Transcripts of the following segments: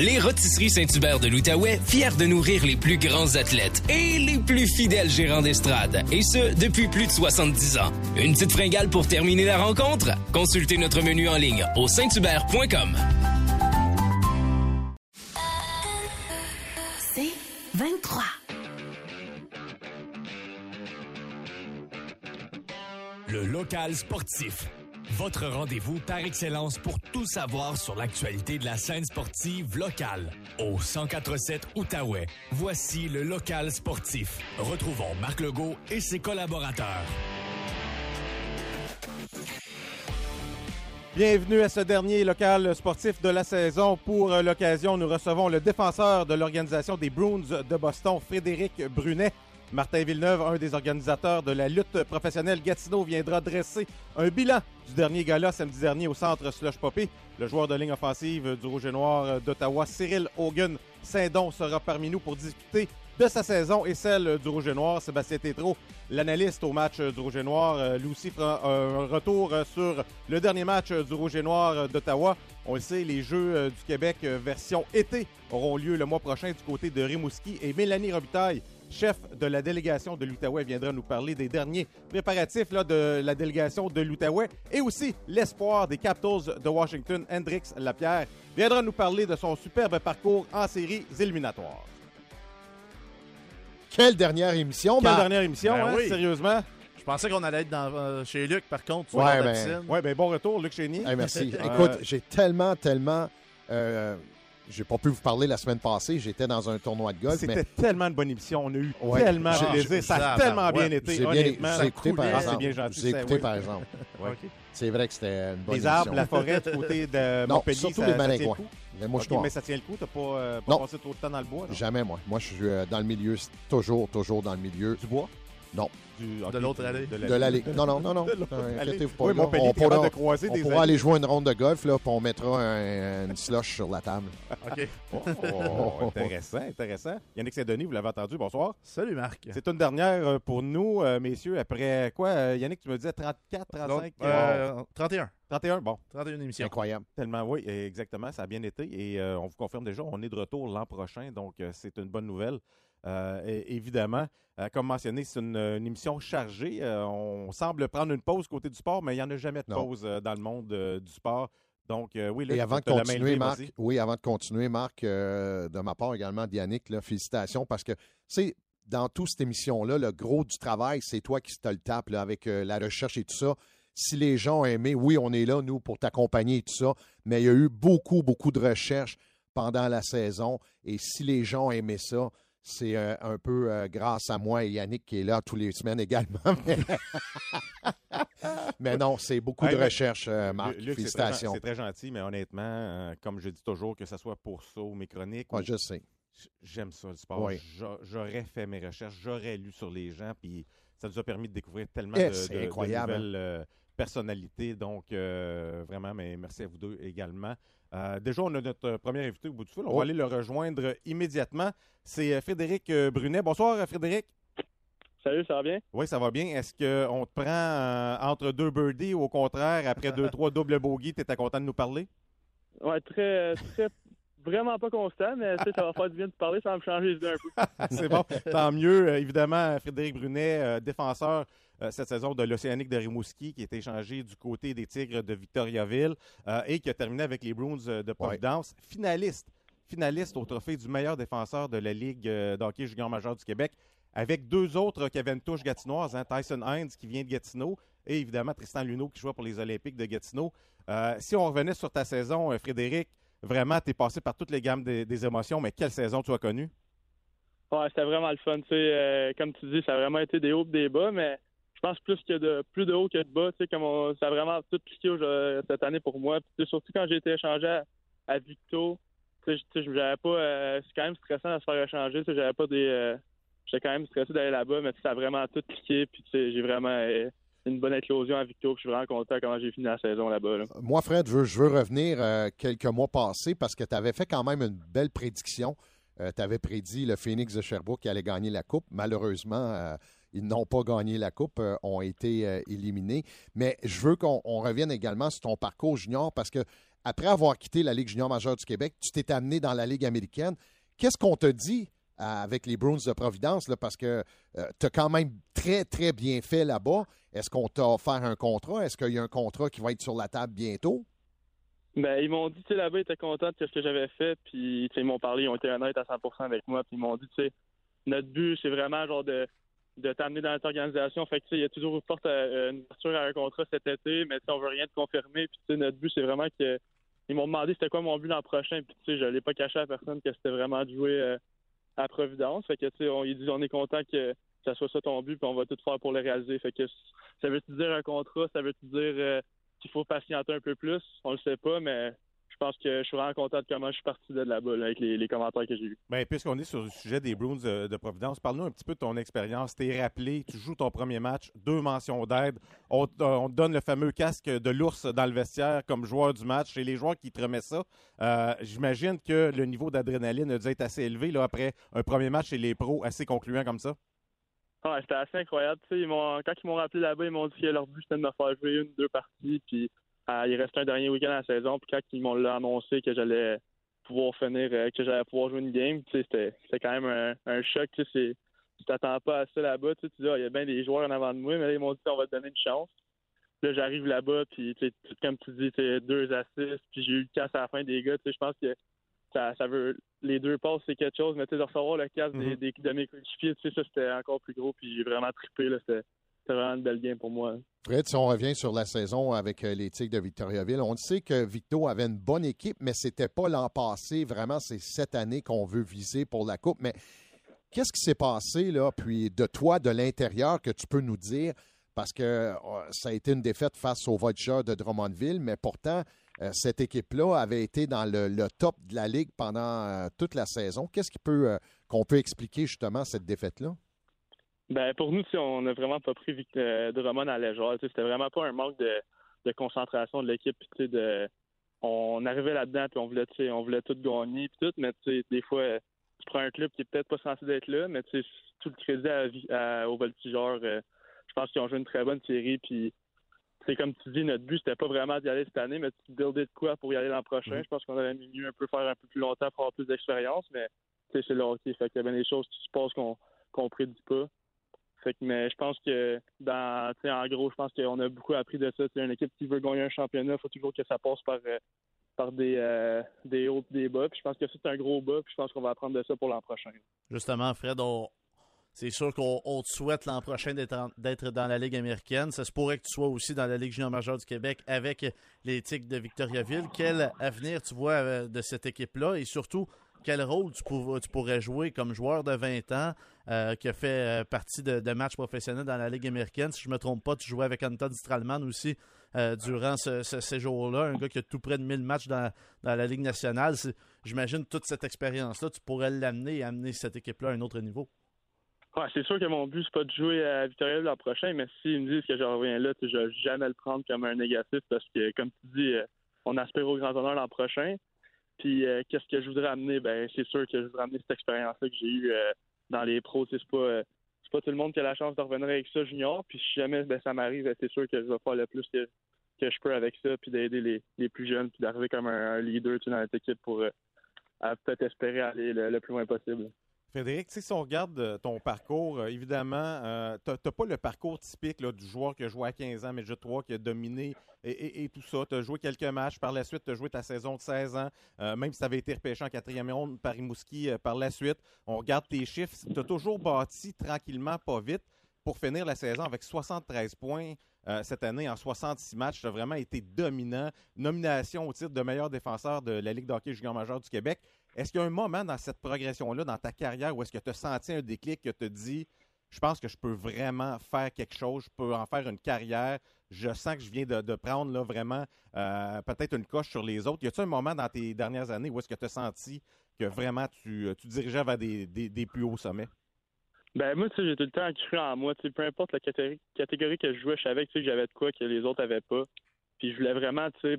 Les Rôtisseries Saint-Hubert de l'Outaouais, fiers de nourrir les plus grands athlètes et les plus fidèles gérants d'estrade. Et ce, depuis plus de 70 ans. Une petite fringale pour terminer la rencontre? Consultez notre menu en ligne au sainthubert.com. C'est 23. Le local sportif. Votre rendez-vous par excellence pour tout savoir sur l'actualité de la scène sportive locale. Au 1047 Outaouais, voici le local sportif. Retrouvons Marc Legault et ses collaborateurs. Bienvenue à ce dernier local sportif de la saison. Pour euh, l'occasion, nous recevons le défenseur de l'organisation des Bruins de Boston, Frédéric Brunet. Martin Villeneuve, un des organisateurs de la lutte professionnelle Gatineau, viendra dresser un bilan du dernier gala samedi dernier au centre Slush Poppy. Le joueur de ligne offensive du Rouge et Noir d'Ottawa, Cyril Hogan Saint-Don, sera parmi nous pour discuter de sa saison et celle du Rouge et Noir. Sébastien Tétrault, l'analyste au match du Rouge et Noir, euh, lui aussi fera un retour sur le dernier match du Rouge et Noir d'Ottawa. On le sait, les Jeux euh, du Québec euh, version été auront lieu le mois prochain du côté de Rimouski et Mélanie Robitaille chef de la délégation de l'Outaouais, viendra nous parler des derniers préparatifs là, de la délégation de l'Outaouais et aussi l'espoir des Capitals de Washington, Hendrix Lapierre, viendra nous parler de son superbe parcours en séries éliminatoires. Quelle dernière émission, Quelle dernière émission, Ben hein, oui. sérieusement? Je pensais qu'on allait être dans, euh, chez Luc, par contre. Ouais, ben. Oui, ben bon retour, Luc Chénier. Hey, merci. Euh, Écoute, j'ai tellement, tellement. Euh, j'ai pas pu vous parler la semaine passée. J'étais dans un tournoi de golf, C'était mais tellement une bonne émission. On a eu Ouais. tellement de plaisir. Ça a tellement bien ouais. été, j'ai bien honnêtement. j'ai ça écouté par exemple. écouté par exemple. C'est vrai que c'était une bonne Les arbres, émission. la forêt du côté de Non, Montpellier, surtout ça, les coup? Les mais ça tient le coup, t'as pas, euh, pas Non. passé trop de temps dans le bois? non? Jamais, moi. Moi, je suis euh, dans le milieu, toujours, toujours dans le milieu. Du bois? Non. Du, De l'autre allée. De l'allée. Non, non, non, non. Euh, inquiétez-vous pas, Oui, là. Montpellier, on pourra, de croiser on des pourra aller jouer une ronde de golf, là, puis on mettra un- une slush sur la table. OK. Oh, oh, intéressant, intéressant. Yannick Saint-Denis, vous l'avez entendu, bonsoir. Salut, Marc. C'est une dernière euh, pour nous, euh, messieurs, après quoi? Yannick, tu me disais 34, 35? Euh, 31. 31, bon. 31 émissions. Incroyable. Tellement, oui, exactement. Ça a bien été. Et euh, on vous confirme déjà, on est de retour l'an prochain. Donc, euh, c'est une bonne nouvelle. Euh, et- évidemment, euh, comme mentionné, c'est une, une émission chargée. Euh, on semble prendre une pause côté du sport, mais il n'y en a jamais de Non. pause dans le monde du sport. Donc, oui, là, Et avant de continuer, Marc, oui, avant de continuer, Marc, de ma part également, Yannick, là, félicitations parce que, c'est dans toute cette émission-là, le gros du travail, c'est toi qui te le tapes là, avec la recherche et tout ça. Si les gens ont aimé, oui, on est là, nous, pour t'accompagner et tout ça, mais il y a eu beaucoup, beaucoup de recherches pendant la saison. Et si les gens ont aimé ça, c'est euh, un peu euh, grâce à moi et Yannick qui est là tous les semaines également. Mais, Mais non, c'est beaucoup Ouais, de recherches, euh, Marc. Luc, c'est très, Félicitations. c'est très gentil, mais honnêtement, comme je dis toujours, que ce soit pour ça ou mes chroniques, Ouais, ou- je sais. j'aime ça, le sport. Oui. J'a- J'aurais fait mes recherches, j'aurais lu sur les gens, puis ça nous a permis de découvrir tellement Eh, de, de- incroyable, hein. nouvelles personnalités. Donc, vraiment, mais merci à vous deux également. Euh, déjà, on a notre euh, premier invité au bout du fil. On Oh. va aller le rejoindre immédiatement. C'est euh, Frédéric Brunet. Bonsoir, Frédéric. Salut, ça va bien? Oui, ça va bien. Est-ce qu'on te prend euh, entre deux birdies ou au contraire, après deux, trois doubles bogeys, tu étais content de nous parler? Ouais, très, très, vraiment pas constant, mais ça va faire du bien de parler, ça va me changer les idées un peu. C'est bon. Tant mieux. Euh, évidemment, Frédéric Brunet, euh, défenseur euh, cette saison de l'Océanique de Rimouski, qui a été échangé du côté des Tigres de Victoriaville euh, et qui a terminé avec les Bruins de Providence. Finaliste. Finaliste au trophée du meilleur défenseur de la Ligue d'hockey junior majeur du Québec, avec deux autres qui avaient une touche gatinoise, hein, Tyson Hines qui vient de Gatineau et évidemment Tristan Luneau qui joue pour les Olympiques de Gatineau. Euh, si on revenait sur ta saison, euh, Frédéric, vraiment, tu es passé par toutes les gammes des, émotions, mais quelle saison tu as connue? Ouais, c'était vraiment le fun, tu sais, euh, comme tu dis, ça a vraiment été des hauts et des bas, mais je pense plus que de plus de haut que de bas, tu sais, comme ça a vraiment tout cliqué au- cette année pour moi. Surtout quand j'ai été échangé à, à Victo, j'avais pas, euh, c'est quand même stressant de se faire échanger, j'avais pas des, euh, j'étais quand même stressé d'aller là-bas, mais ça a vraiment tout cliqué, puis j'ai vraiment euh, une bonne éclosion à Victo, puis je suis vraiment content comment j'ai fini la saison là-bas. là. Moi, Fred, je veux, revenir euh, quelques mois passés parce que tu avais fait quand même une belle prédiction. tu avais prédit le Phoenix de Sherbrooke qui allait gagner la Coupe. Malheureusement, euh, ils n'ont pas gagné la Coupe, euh, ont été euh, éliminés. Mais je veux qu'on on revienne également sur ton parcours junior parce que après avoir quitté la Ligue junior majeure du Québec, tu t'es amené dans la Ligue américaine. Qu'est-ce qu'on te dit euh, avec les Bruins de Providence? Parce que euh, tu as quand même très, très bien fait là-bas. Est-ce qu'on t'a offert un contrat? Est-ce qu'il y a un contrat qui va être sur la table bientôt? Ben, ils m'ont dit, tu sais, là-bas, ils étaient contents de ce que j'avais fait, puis, ils m'ont parlé, ils ont été honnêtes à 100% avec moi, puis ils m'ont dit, tu sais, notre but, c'est vraiment, genre, de, de t'amener dans notre organisation. Fait que, tu sais, il y a toujours une porte à, une ouverture à un contrat cet été, mais, tu sais, on veut rien te confirmer, puis, tu sais, notre but, c'est vraiment que, ils m'ont demandé c'était quoi mon but l'an prochain, puis, tu sais, je l'ai pas caché à personne que c'était vraiment de jouer euh, à Providence. Fait que, tu sais, on, ils disent, on est content que ça soit ça ton but, puis on va tout faire pour le réaliser. Fait que, ça veut te dire un contrat, ça veut te dire... Euh, qu'il faut patienter un peu plus? On le sait pas, mais je pense que je suis vraiment content de comment je suis parti de là-bas avec les, commentaires que j'ai eus. Bien, puisqu'on est sur le sujet des Bruins de, Providence, parle-nous un petit peu de ton expérience. Tu es rappelé, tu joues ton premier match, deux mentions d'aide. On, te donne le fameux casque de l'ours dans le vestiaire comme joueur du match. Et les joueurs qui te remettent ça, euh, j'imagine que le niveau d'adrénaline a dû être assez élevé là, après un premier match chez les pros assez concluant comme ça. Ouais, c'était assez incroyable. Ils quand ils m'ont rappelé là-bas, ils m'ont dit que leur but c'était de me faire jouer une, deux parties. Puis euh, il restait un dernier week-end à la saison. Puis quand ils m'ont annoncé que j'allais pouvoir finir, euh, que j'allais pouvoir jouer une game, c'était, quand même un, choc. Tu t'attends pas à ça là-bas. Tu dis, ah, il y a bien des joueurs en avant de moi, mais là, ils m'ont dit on va te donner une chance. Là, j'arrive là-bas, puis comme tu dis, deux assists, puis j'ai eu le casse à la fin des gars. Je pense que ça, ça veut les deux passes, c'est quelque chose, mais tu sais, de recevoir le casque des, mhm. des, de mes coéquipiers, tu sais, ça, c'était encore plus gros, puis j'ai vraiment trippé, là, c'était vraiment une belle game pour moi. Fred, si on revient sur la saison avec euh, les Tigres de Victoriaville, on sait que Victo avait une bonne équipe, mais c'était pas l'an passé. Vraiment, c'est cette année qu'on veut viser pour la Coupe. Mais qu'est-ce qui s'est passé, là, puis de toi, de l'intérieur, que tu peux nous dire? Parce que euh, ça a été une défaite face aux Vultures de Drummondville, mais pourtant, cette équipe-là avait été dans le, top de la ligue pendant euh, toute la saison. Qu'est-ce euh, qu'on peut expliquer justement cette défaite-là? Ben pour nous, on n'a vraiment pas pris Drummond à la. C'était vraiment pas un manque de, concentration de l'équipe. On arrivait là-dedans puis on voulait, on voulait tout gagner puis tout, mais des fois, tu prends un club qui est peut-être pas censé être là, mais tout le crédit à, voltigeurs. je pense qu'ils ont joué une très bonne série puis c'est comme tu dis, notre but, c'était pas vraiment d'y aller cette année, mais tu builder de quoi pour y aller l'an prochain. Mhm. Je pense qu'on aurait mieux un peu faire un peu plus longtemps pour avoir plus d'expérience, mais c'est le hockey. Fait qu'il y a bien des choses qui se passent qu'on qu'on prédit pas. Fait que, mais je pense que dans en gros, je pense qu'on a beaucoup appris de ça. C'est une équipe qui veut gagner un championnat, il faut toujours que ça passe par euh, par des, euh, des hauts des bas. Puis je pense que c'est un gros bas, puis je pense qu'on va apprendre de ça pour l'an prochain. Justement, Fred, on, c'est sûr qu'on te souhaite l'an prochain d'être dans la Ligue américaine. Ça se pourrait que tu sois aussi dans la Ligue junior majeure du Québec avec les Tigres de Victoriaville. Quel avenir tu vois euh, de cette équipe-là? Et surtout quel rôle tu, pourrais jouer comme joueur de 20 ans euh, qui a fait euh, partie de, matchs professionnels dans la Ligue américaine? Si je ne me trompe pas, tu jouais avec Anton Stralman aussi durant ce, séjour-là, un gars qui a tout près de 1000 matchs dans, dans la Ligue nationale. J'imagine toute cette expérience-là, tu pourrais l'amener et amener cette équipe-là à un autre niveau. Ouais, c'est sûr que mon but, c'est pas de jouer à Victoria l'an prochain, mais s'ils me disent que je reviens là, je vais jamais le prendre comme un négatif parce que, comme tu dis, euh, on aspire au grand honneur l'an prochain. Puis, euh, qu'est-ce que je voudrais amener? Ben, c'est sûr que je voudrais amener cette expérience-là que j'ai eue euh, dans les pros. C'est pas, c'est pas tout le monde qui a la chance de revenir avec ça junior. Puis, si jamais ben, ça m'arrive, c'est sûr que je vais faire le plus que, que je peux avec ça, puis d'aider les, les plus jeunes, puis d'arriver comme un, leader dans cette équipe pour peut-être espérer aller le plus loin possible. Frédéric, si on regarde euh, ton parcours, euh, évidemment, euh, tu n'as pas le parcours typique du joueur qui a joué à 15 ans, mais je 3, qui a dominé et, tout ça. Tu as joué quelques matchs. Par la suite, tu as joué ta saison de 16 ans, même si tu avais été repêché en quatrième ronde par Rimouski par la suite. On regarde tes chiffres. Tu as toujours bâti tranquillement, pas vite, pour finir la saison avec 73 points. cette année en 66 matchs. Tu as vraiment été dominant. Nomination au titre de meilleur défenseur de la Ligue de hockey junior majeur du Québec. Est-ce qu'il y a un moment dans cette progression-là, dans ta carrière, où est-ce que tu as senti un déclic que te dit je pense que je peux vraiment faire quelque chose, je peux en faire une carrière. Je sens que je viens de, prendre là, vraiment euh, peut-être une coche sur les autres. Y a-t-il un moment dans tes dernières années où est-ce que tu as senti que vraiment tu, tu dirigeais vers des, plus hauts sommets? Ben moi, tu sais, j'ai tout le temps cru en moi. Tu peu importe la catégorie, que je jouais, je savais que j'avais de quoi que les autres n'avaient pas. Puis je voulais vraiment, tu sais,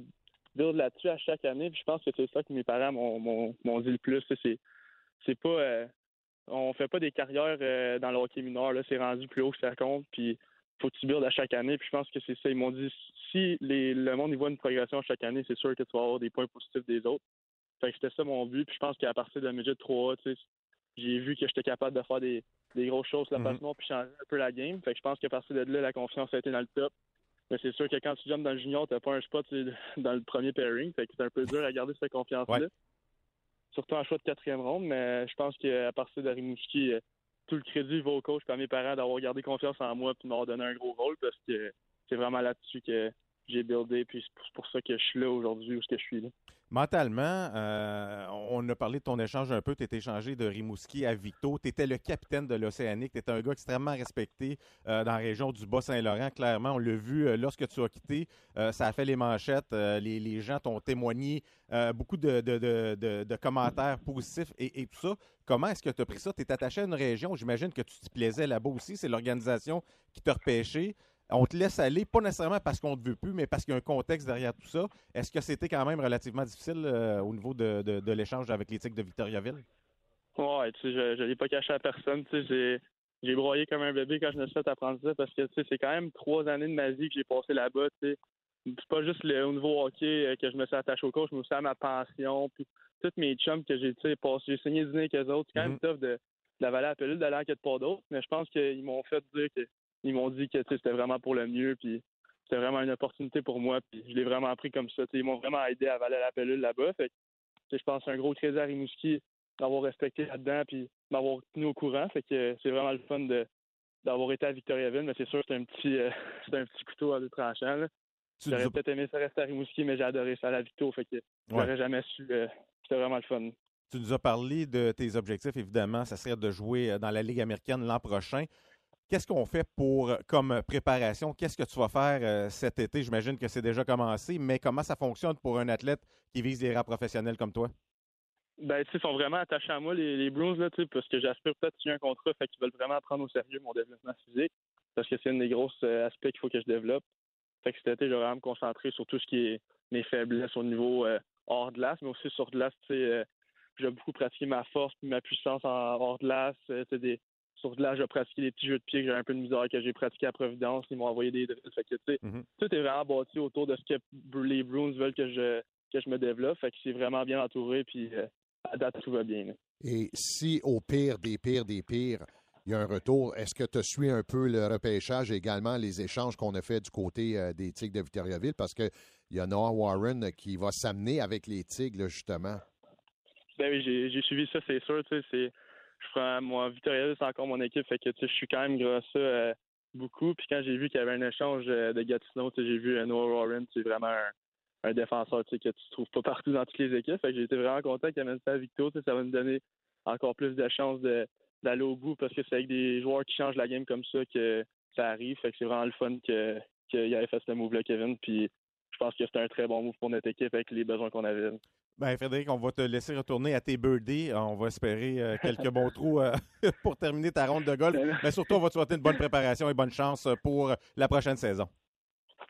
build là-dessus à chaque année. Puis je pense que c'est ça que mes parents m'ont dit le plus. C'est c'est pas euh, on fait pas des carrières euh, dans le hockey mineur. Là, c'est rendu plus haut que ça compte. Puis faut que tu builds à chaque année. Puis je pense que c'est ça. Ils m'ont dit si les, le monde y voit une progression chaque année, c'est sûr que tu vas avoir des points positifs des autres. Fait que c'était ça mon but. Puis je pense qu'à partir de la midget 3 j'ai vu que j'étais capable de faire des, des grosses choses la mm puis changer un peu la game. Fait que je pense qu'à partir de là, la confiance a été dans le top. Mais c'est sûr que quand tu jumps dans le junior, t'as pas un spot dans le premier pairing. Fait que c'est un peu dur à garder cette confiance-là. Surtout en choix de quatrième ronde, mais je pense qu'à partir de Rimouski, euh, tout le crédit va au coach et à mes parents d'avoir gardé confiance en moi et de m'avoir donné un gros rôle parce que c'est vraiment là-dessus que j'ai buildé, puis c'est pour ça que je suis là aujourd'hui où je suis là. Mentalement, euh, on a parlé de ton échange un peu. Tu étais échangé de Rimouski à Victo. Tu étais le capitaine de l'Océanique. Tu étais un gars extrêmement respecté euh, dans la région du Bas-Saint-Laurent. Clairement, on l'a vu euh, lorsque tu as quitté. ça a fait les manchettes. Les, gens t'ont témoigné beaucoup de, commentaires positifs et, tout ça. Comment est-ce que tu as pris ça? Tu es attaché à une région. J'imagine que tu te plaisais là-bas aussi. C'est l'organisation qui t'a repêché on te laisse aller, pas nécessairement parce qu'on ne te veut plus, mais parce qu'il y a un contexte derrière tout ça. Est-ce que c'était quand même relativement difficile euh, au niveau de, l'échange avec l'éthique de Victoriaville? Ouais, tu sais, je ne l'ai pas caché à personne. Tu sais, j'ai, broyé comme un bébé quand je me suis fait apprendre ça parce que tu sais, c'est quand même trois années de ma vie que j'ai passé là-bas. Tu sais. C'est pas juste le, au niveau hockey euh, que je me suis attaché au coach, mais aussi à ma pension. Puis tous mes chums que j'ai passé, j'ai saigné du nez avec eux autres. C'est quand même mm-hmm. tough de, d'aller à la pilule, d'aller en pas d'autres. Mais je pense qu'ils m'ont fait dire que ils m'ont dit que c'était vraiment pour le mieux, puis c'était vraiment une opportunité pour moi, puis je l'ai vraiment pris comme ça. ils m'ont vraiment aidé à avaler la pilule là-bas. Fait je pense un gros trésor à Rimouski d'avoir respecté là-dedans, puis m'avoir tenu au courant. Fait que c'est vraiment le fun de d'avoir été à Victoriaville, mais c'est sûr que c'est un petit euh, c'est un petit couteau à deux tranchants. J'aurais peut-être aimé ça rester à Rimouski, mais j'ai adoré ça à la Victo, fait que j'aurais jamais su. Euh, c'était vraiment le fun. Tu nous as parlé de tes objectifs, évidemment, ça serait de jouer euh, dans la Ligue américaine l'an prochain. Qu'est-ce qu'on fait pour euh, comme préparation? Qu'est-ce que tu vas faire euh, cet été? J'imagine que c'est déjà commencé, mais comment ça fonctionne pour un athlète qui vise des rangs professionnels comme toi? Ben, ils sont vraiment attachés à moi, les, les Bruins, là, parce que j'aspire peut-être un contrat, fait qu'ils veulent vraiment prendre au sérieux mon développement physique, parce que c'est un des gros euh, aspects qu'il faut que je développe. Fait que cet été, je vais vraiment me concentrer sur tout ce qui est mes faiblesses au niveau hors de glace, mais aussi sur glace, tu sais, j'ai beaucoup pratiqué ma force ma puissance en hors glace, des, sur là, j'ai pratiqué des petits jeux de pied que j'ai un peu de misère que j'ai pratiqué à Providence. Ils m'ont envoyé des Fait que, tu sais, mhm. Tout est vraiment bâti autour de ce que les Bruins veulent que je, que je me développe. Fait que c'est vraiment bien entouré. Puis euh, à date, tout va bien. Et si au pire des pires des pires, il y a un retour, est-ce que tu suis un peu le repêchage et également les échanges qu'on a fait du côté euh, des Tigres de Victoriaville? Parce qu'il y a Noah Warren qui va s'amener avec les Tigres, justement. Ben oui, j'ai suivi ça, c'est sûr. C'est je prends moi Victoria c'est encore mon équipe fait que je suis quand même grâce à euh, beaucoup. Puis quand j'ai vu qu'il y avait un échange euh, de Gatineau j'ai vu euh, Noah Warren c'est vraiment un, défenseur que tu trouves pas partout dans toutes les équipes. Fait que j'ai été vraiment content qu'il amène ça à Victo ça va me donner encore plus de chances d'aller au bout parce que c'est avec des joueurs qui changent la game comme ça que ça arrive. Fait que c'est vraiment le fun que qu'il ait fait ce move là Kevin. Puis je pense que c'est un très bon move pour notre équipe avec les besoins qu'on avait. Ben, Frédéric, on va te laisser retourner à tes birdies. On va espérer euh, quelques bons trous euh, pour terminer ta ronde de golf. Mais surtout, on va te souhaiter une bonne préparation et bonne chance pour la prochaine saison.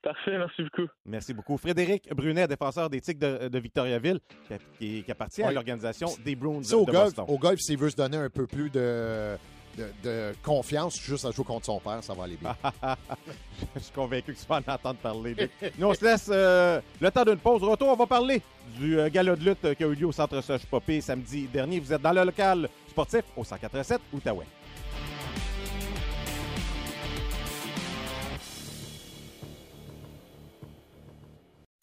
Parfait, merci beaucoup. Merci beaucoup. Frédéric Brunet, défenseur des Tigres de, Victoriaville, qui, appartient à l'organisation des Bruins de au Boston. Au golf, s'il veut se donner un peu plus de de, confiance juste à jouer contre son père, ça va aller bien. Je suis convaincu que tu vas en entendre parler. Nous, on se laisse euh, le temps d'une pause. Retour, on va parler du euh, galop de lutte qui a eu lieu au Centre Soche Popé samedi dernier. Vous êtes dans le local sportif au 187 Outaouais.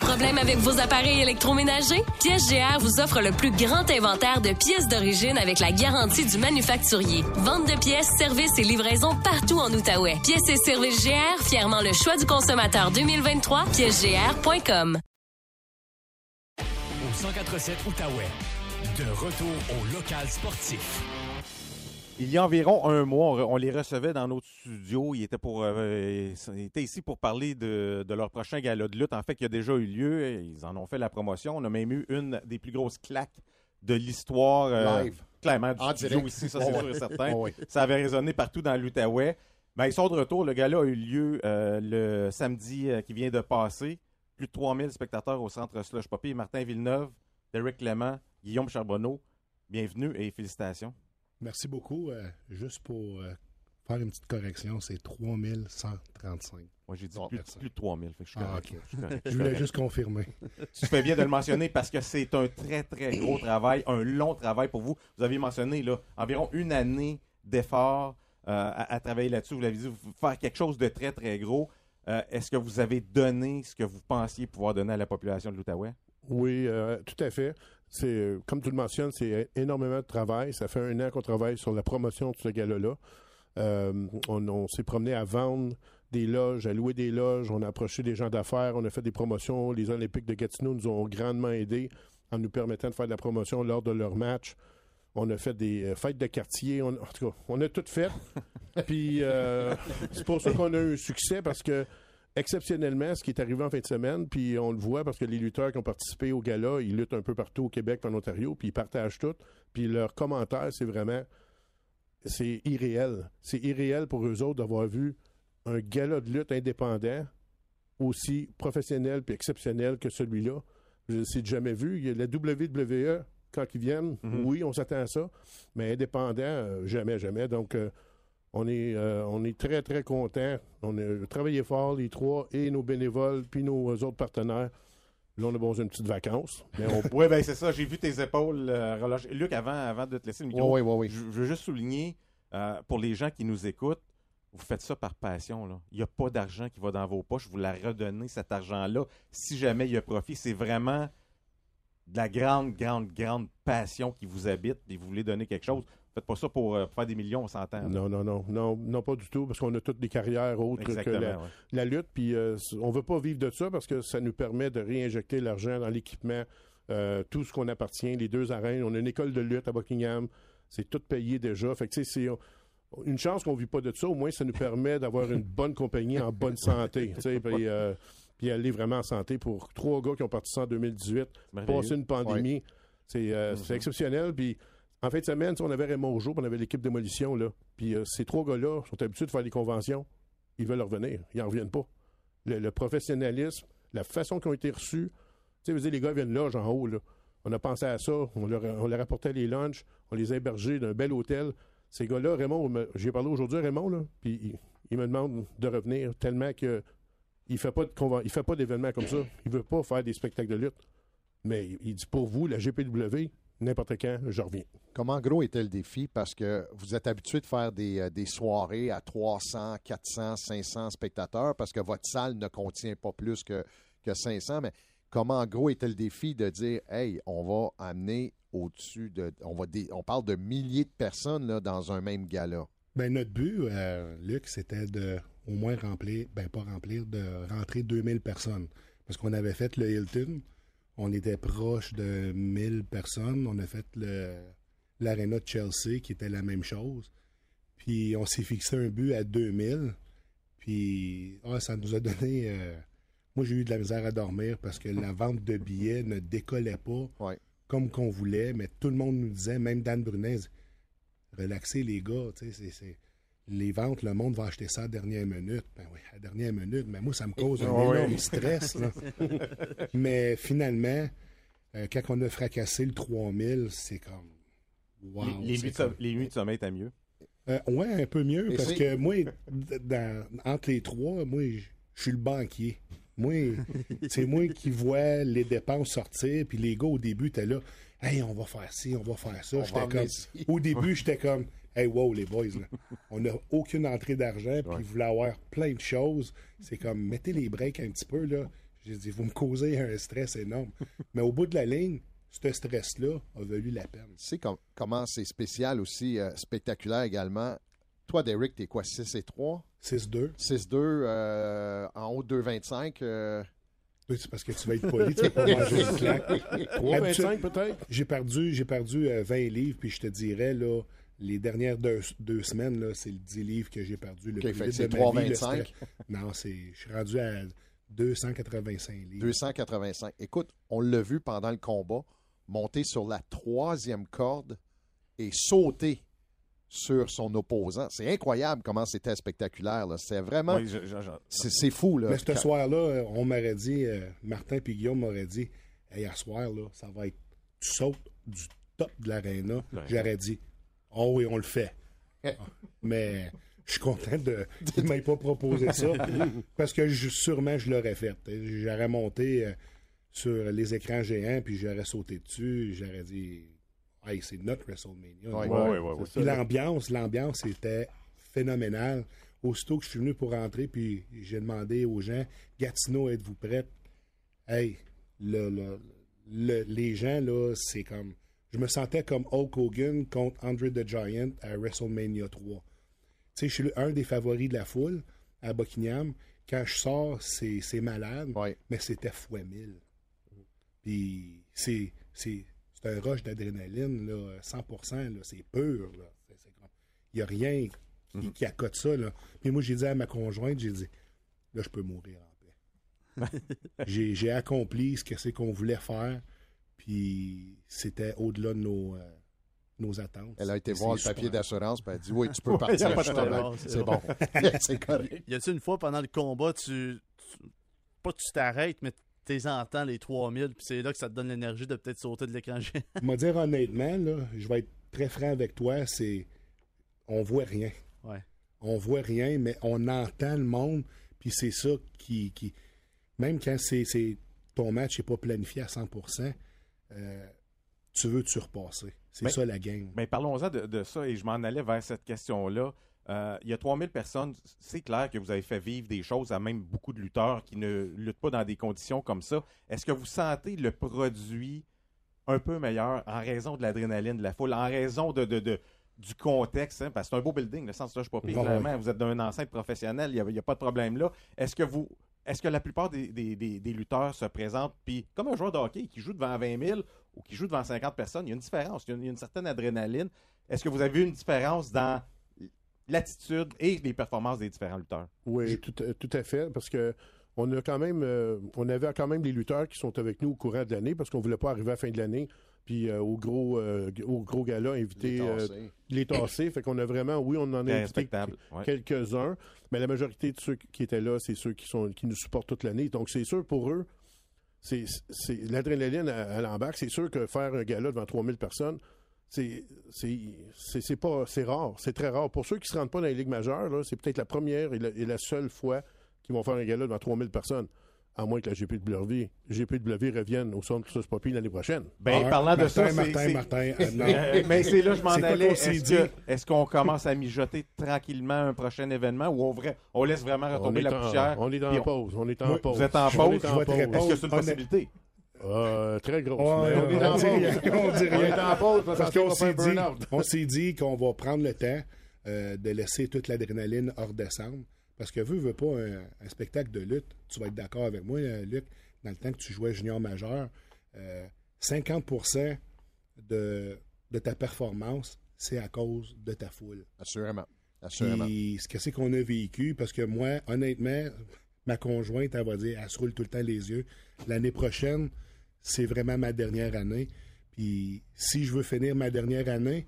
Problème avec vos appareils électroménagers? Pièces GR vous offre le plus grand inventaire de pièces d'origine avec la garantie du manufacturier. Vente de pièces, services et livraison partout en Outaouais. Pièces et services GR, fièrement le choix du consommateur 2023, piècesgr.com. Au 147 Outaouais, de retour au local sportif. Il y a environ un mois, on les recevait dans notre studio. Ils étaient, pour, euh, ici pour parler de, leur prochain gala de lutte, en fait, qui a déjà eu lieu. Ils en ont fait la promotion. On a même eu une des plus grosses claques de l'histoire. Euh, Live. Clairement, du studio ici, ça c'est sûr et certain. Ça avait résonné partout dans l'Outaouais. Ben, ils sont de retour. Le gala a eu lieu euh, le samedi qui vient de passer. Plus de 3000 spectateurs au centre Slush Poppy. Martin Villeneuve, Derek Clément, Guillaume Charbonneau, bienvenue et félicitations. Merci beaucoup. Euh, juste pour euh, faire une petite correction, c'est 3135. Moi, j'ai dit Bon, plus, plus de 3000. Fait que je suis Ah, correct. ok. Je suis correct. Je voulais juste confirmer. Tu fais bien de le mentionner parce que c'est un très, très gros travail, un long travail pour vous. Vous aviez mentionné là, environ une année d'effort euh, à, à travailler là-dessus. Vous l'avez dit, vous- faire quelque chose de très, très gros. Est-ce que vous avez donné ce que vous pensiez pouvoir donner à la population de l'Outaouais? Oui, euh, tout à fait. C'est euh, comme tu le mentionnes, c'est énormément de travail. Ça fait un an qu'on travaille sur la promotion de ce gala-là. Euh, on on s'est promené à vendre des loges, à louer des loges. On a approché des gens d'affaires. On a fait des promotions. Les Olympiques de Gatineau nous ont grandement aidés en nous permettant de faire de la promotion lors de leurs matchs. On a fait des euh, fêtes de quartier. On- en tout cas, on a tout fait. Puis euh, c'est pour ça qu'on a eu un succès parce que exceptionnellement, ce qui est arrivé en fin de semaine, puis on le voit parce que les lutteurs qui ont participé au gala, ils luttent un peu partout au Québec, en Ontario, puis ils partagent tout. Puis leur commentaire, c'est vraiment, c'est irréel. C'est irréel pour eux autres d'avoir vu un gala de lutte indépendant aussi professionnel puis exceptionnel que celui-là. Je c'est jamais vu. Il y a la WWE, quand ils viennent, Mhm. oui, on s'attend à ça, mais indépendant, euh, jamais, jamais. Donc, euh, on est, euh, on est très, très contents. On a travaillé fort, les trois, et nos bénévoles, puis nos autres partenaires. Là, on a besoin d'une petite vacance. Mais on Oui, ben c'est ça. J'ai vu tes épaules euh, relâcher. Luc, avant, avant de te laisser le micro, Oui, oui, oui. je, je veux juste souligner, euh, pour les gens qui nous écoutent, vous faites ça par passion. là. Il n'y a pas d'argent qui va dans vos poches. Vous la redonnez, cet argent-là, si jamais il y a profit. C'est vraiment de la grande, grande, grande passion qui vous habite et vous voulez donner quelque chose. Faites pas ça pour, euh, pour faire des millions, on s'entend. Non, non, non, non, non, pas du tout, parce qu'on a toutes des carrières autres Exactement. que la, ouais. la lutte, puis euh, on veut pas vivre de ça parce que ça nous permet de réinjecter l'argent dans l'équipement, euh, tout ce qu'on appartient, les deux arènes. On a une école de lutte à Buckingham, c'est tout payé déjà. Fait que tu sais, une chance qu'on vit pas de ça. Au moins, ça nous permet d'avoir une bonne compagnie en bonne santé, tu sais, puis, euh, puis aller vraiment en santé pour trois gars qui ont parti ça en 2018 Merveilleux. passer une pandémie. C'est euh, Mhm. exceptionnel. Puis en fin de semaine, on avait Raymond Rougeau, on avait l'équipe démolition. Là. Puis euh, ces trois gars-là sont habitués de faire des conventions. Ils veulent revenir. Ils n'en reviennent pas. Le, professionnalisme, la façon qu'ils ont été reçus. Tu sais, les gars viennent là, en haut. Là. On a pensé à ça. On leur, on leur apportait les lunchs. On les a hébergés d'un bel hôtel. Ces gars-là, Raymond, j'ai parlé aujourd'hui à Raymond, là, puis il, me demande de revenir tellement que il fait pas de il fait pas d'événements comme ça. Il veut pas faire des spectacles de lutte. Mais il dit pour vous, la GPW, n'importe quand, je reviens. Comment gros était le défi? Parce que vous êtes habitué de faire des, euh, des soirées à 300, 400, 500 spectateurs parce que votre salle ne contient pas plus que, que 500. Mais comment gros était le défi de dire, hey, on va amener au-dessus de. On, va dé- on parle de milliers de personnes là, dans un même gala. Ben, notre but, euh, Luc, c'était de au moins remplir, ben pas remplir, de rentrer 2000 personnes. Parce qu'on avait fait le Hilton, on était proche de 1000 personnes. On a fait le l'aréna de Chelsea, qui était la même chose. Puis on s'est fixé un but à 2000. Puis ah, ça nous a donné... euh, moi, j'ai eu de la misère à dormir parce que la vente de billets ne décollait pas Ouais. comme qu'on voulait. Mais tout le monde nous disait, même Dan Brunet, relaxez les gars, tu sais, c'est- les ventes, le monde va acheter ça à la dernière minute. Ben oui, à la dernière minute, mais moi, ça me cause un Ouais. énorme stress. là. mais finalement, euh, quand on a fracassé le 3000, c'est comme... Wow, les, nuits de, comme- som- les nuits de sommeil étaient mieux. euh, ouais, un peu mieux, Et parce que moi, dans- entre les trois, moi, je suis le banquier. Moi, c'est moi qui vois les dépenses sortir, puis les gars, au début, t'es là, « Hey, on va faire ci, on va faire ça. On va J'étais comme... Au début, j'étais comme, « Hey, wow, les boys, là, on n'a aucune entrée d'argent, puis Ouais. ils voulaient avoir plein de choses. C'est comme, mettez les breaks un petit peu, là. J'ai dit, vous me causez un stress énorme. Mais au bout de la ligne, ce stress-là a valu la peine. Tu sais com- comment c'est spécial aussi, euh, spectaculaire également. Toi, Derek, t'es quoi, 6 et 3? 6-2. 6-2, euh, en haut de 2,25. euh, Oui, c'est parce que tu vas être poli, tu vas pas manger une claque. 3,25 peut-être? J'ai perdu, j'ai perdu euh, 20 livres, puis je te dirais, là, les dernières deux, deux semaines, là, c'est le 10 livres que j'ai perdu le OK, plus vite de ma vie, le 3,25. stress. Non, c'est, je suis rendu à 285 livres. 285. Écoute, on l'a vu pendant le combat, monter sur la troisième corde et sauter sur son opposant. C'est incroyable comment c'était spectaculaire. là. C'est vraiment... Oui, je- je- je- C'est c'est fou. Là. Mais ce soir-là, on m'aurait dit, euh, Martin et Guillaume m'auraient dit, hey, à soir, là, ça va être, tu sautes du top de l'aréna. Ouais. J'aurais dit, oh oui, on le fait. Mais je suis content de ne m'ait pas proposé ça. parce que je- sûrement, je l'aurais fait. J'aurais monté euh, sur les écrans géants, puis j'aurais sauté dessus. J'aurais dit, hey, c'est notre WrestleMania. Ouais, ouais, ouais, ouais. Puis l'ambiance, l'ambiance était phénoménale. Aussitôt que je suis venu pour rentrer, puis j'ai demandé aux gens, Gatineau, êtes-vous prêts? Hey, le, le- le- les gens, là, c'est comme... Je me sentais comme Hulk Hogan contre Andre the Giant à WrestleMania 3. Tu sais, je suis un des favoris de la foule à Buckingham. Quand je sors, c'est c'est malade, Ouais. mais c'était fois mille. Puis c'est c'est c'est un rush d'adrénaline, là, 100%, là, c'est pur. là. C'est- c'est comme- Il n'y a rien qui, qui accote ça. Là. Puis moi, j'ai dit à ma conjointe, j'ai dit, là, je peux mourir en paix. j'ai j'ai accompli ce que c'est qu'on voulait faire, puis c'était au-delà de nos, euh, nos attentes. Elle a été voir le papier d'assurance, puis elle a dit Oui, tu peux partir. C'est bon. c'est correct. Y a-t-il une fois pendant le combat, tu, tu- pas que tu t'arrêtes, mais tu entends les 3000, puis c'est là que ça te donne l'énergie de peut-être sauter de l'écran géant. Moi dire honnêtement, là, je vais être très franc avec toi, c'est on voit rien. Ouais. On voit rien, mais on entend le monde, puis c'est ça qui, qui même quand c'est c'est- ton match n'est pas planifié à 100%, euh, tu veux tu repasser. C'est Mais- ça la game. Mais parlons-en de, de ça et je m'en allais vers cette question-là. Euh, il y a 3000 personnes. C'est clair que vous avez fait vivre des choses à même beaucoup de lutteurs qui ne luttent pas dans des conditions comme ça. Est-ce que vous sentez le produit un peu meilleur en raison de l'adrénaline de la foule, en raison de, de- de- du contexte? hein? Parce que c'est un beau building, le sens je pas pire, Ouais, clairement. Vous êtes dans un enceinte professionnel, il n'y a, a pas de problème là. Est-ce que vous. Est-ce que la plupart des, lutteurs se présentent, puis comme un joueur de hockey qui joue devant 20 000 ou qui joue devant 50 personnes, il y a une différence, il y a une, certaine adrénaline. Est-ce que vous avez vu une différence dans l'attitude et les performances des différents lutteurs? Oui, tout, à- tout à fait, parce que on a quand même, euh, on avait quand même des lutteurs qui sont avec nous au courant de l'année, parce qu'on voulait pas arriver à la fin de l'année, puis euh, au gros, euh, au gros gala inviter Les euh, tassés. les tasser. Fait qu'on a vraiment, oui, on en a Très invité ouais. quelques-uns, mais la majorité de ceux qui étaient là, c'est ceux qui sont qui nous supportent toute l'année. Donc c'est sûr pour eux, c'est c'est- l'adrénaline à, à l'embarque. C'est sûr que faire un gala devant 3000 personnes, c'est c'est pas c'est rare, c'est très rare. Pour ceux qui se rendent pas dans les ligues majeures, c'est peut-être la première et la, et la seule fois qu'ils vont faire un gala devant 3000 personnes. À moins que la GPW, GPW revienne au centre de Poppy l'année prochaine. Ben, Ah, parlant de Martin, ça, c'est- Martin, c'est- Martin, euh. Euh, mais c'est là que je m'en allais. Est-ce dit? que- est-ce qu'on commence à mijoter tranquillement un prochain événement ou on, vrai- on laisse vraiment retomber la en, poussière? on est en on- pause. On est en pause. vous êtes en pause? Est-ce que c'est une possibilité? Euh, très grosse. Ouais, mais on on est en dit pause. rien, on dit On rien. est en pause parce, Parce qu'on s'est dit, burn-out. on s'est dit qu'on va prendre le temps euh, de laisser toute l'adrénaline hors descendre. Parce que veux, veux pas un, un spectacle de lutte, tu vas être d'accord avec moi, euh, Luc, dans le temps que tu jouais junior majeur, euh, 50% de, de ta performance, c'est à cause de ta foule. Assurément. Assurément. Puis ce que c'est qu'on a vécu, parce que moi, honnêtement, ma conjointe, elle va dire, elle se roule tout le temps les yeux. L'année prochaine, c'est vraiment ma dernière année. Puis si je veux finir ma dernière année,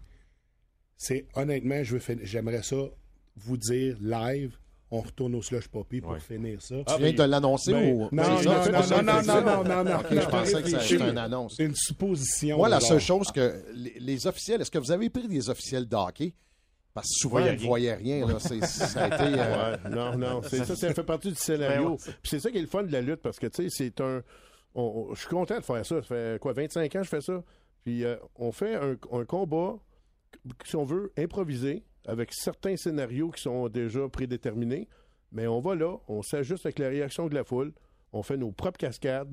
c'est honnêtement, je veux fin- j'aimerais ça vous dire live, on retourne au slush poppy pour Ouais. finir ça. tu viens de l'annoncer ben, ou. non, ça, non, non, ça non, non, non, non, non, je pensais que c'était une annonce. C'est une supposition. Moi, la genre. seule chose que les, les officiels, est-ce que vous avez pris des officiels de hockey? Parce que souvent, ils ne voyaient rien. Là. C'est- ça a été. euh, Ouais, non, non, c'est ça, ça fait partie du scénario. Puis c'est ça qui est le fun de la lutte parce que, tu sais, c'est un. on- on- je suis content de faire ça. Ça fait quoi, 25 ans que je fais ça? Puis euh, on fait un, un combat, si on veut, improvisé, avec certains scénarios qui sont déjà prédéterminés. Mais on va là, on s'ajuste avec la réaction de la foule, on fait nos propres cascades,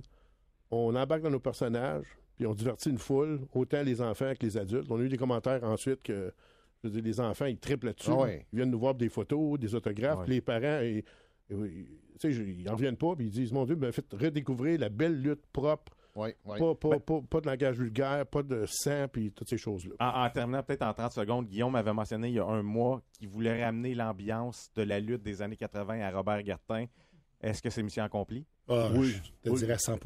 on embarque dans nos personnages, puis on divertit une foule, autant les enfants que les adultes. On a eu des commentaires ensuite que je veux dire, les enfants, ils triplent là-dessus. Ah ouais. Ils viennent nous voir des photos, des autographes. Ouais. puis Les parents, ils, ils- n'en reviennent pas, puis ils disent Mon Dieu, ben, faites redécouvrir la belle lutte propre, ouais. pas, pas, pas, pas de langage vulgaire, pas de sang, puis toutes ces choses-là. En, en terminant peut-être en 30 secondes, Guillaume m'avait mentionné il y a un mois qu'il voulait ramener l'ambiance de la lutte des années 80 à Robert Gartin. Est-ce que c'est mission accomplie? Ah, Oui, je te oui. dirais 100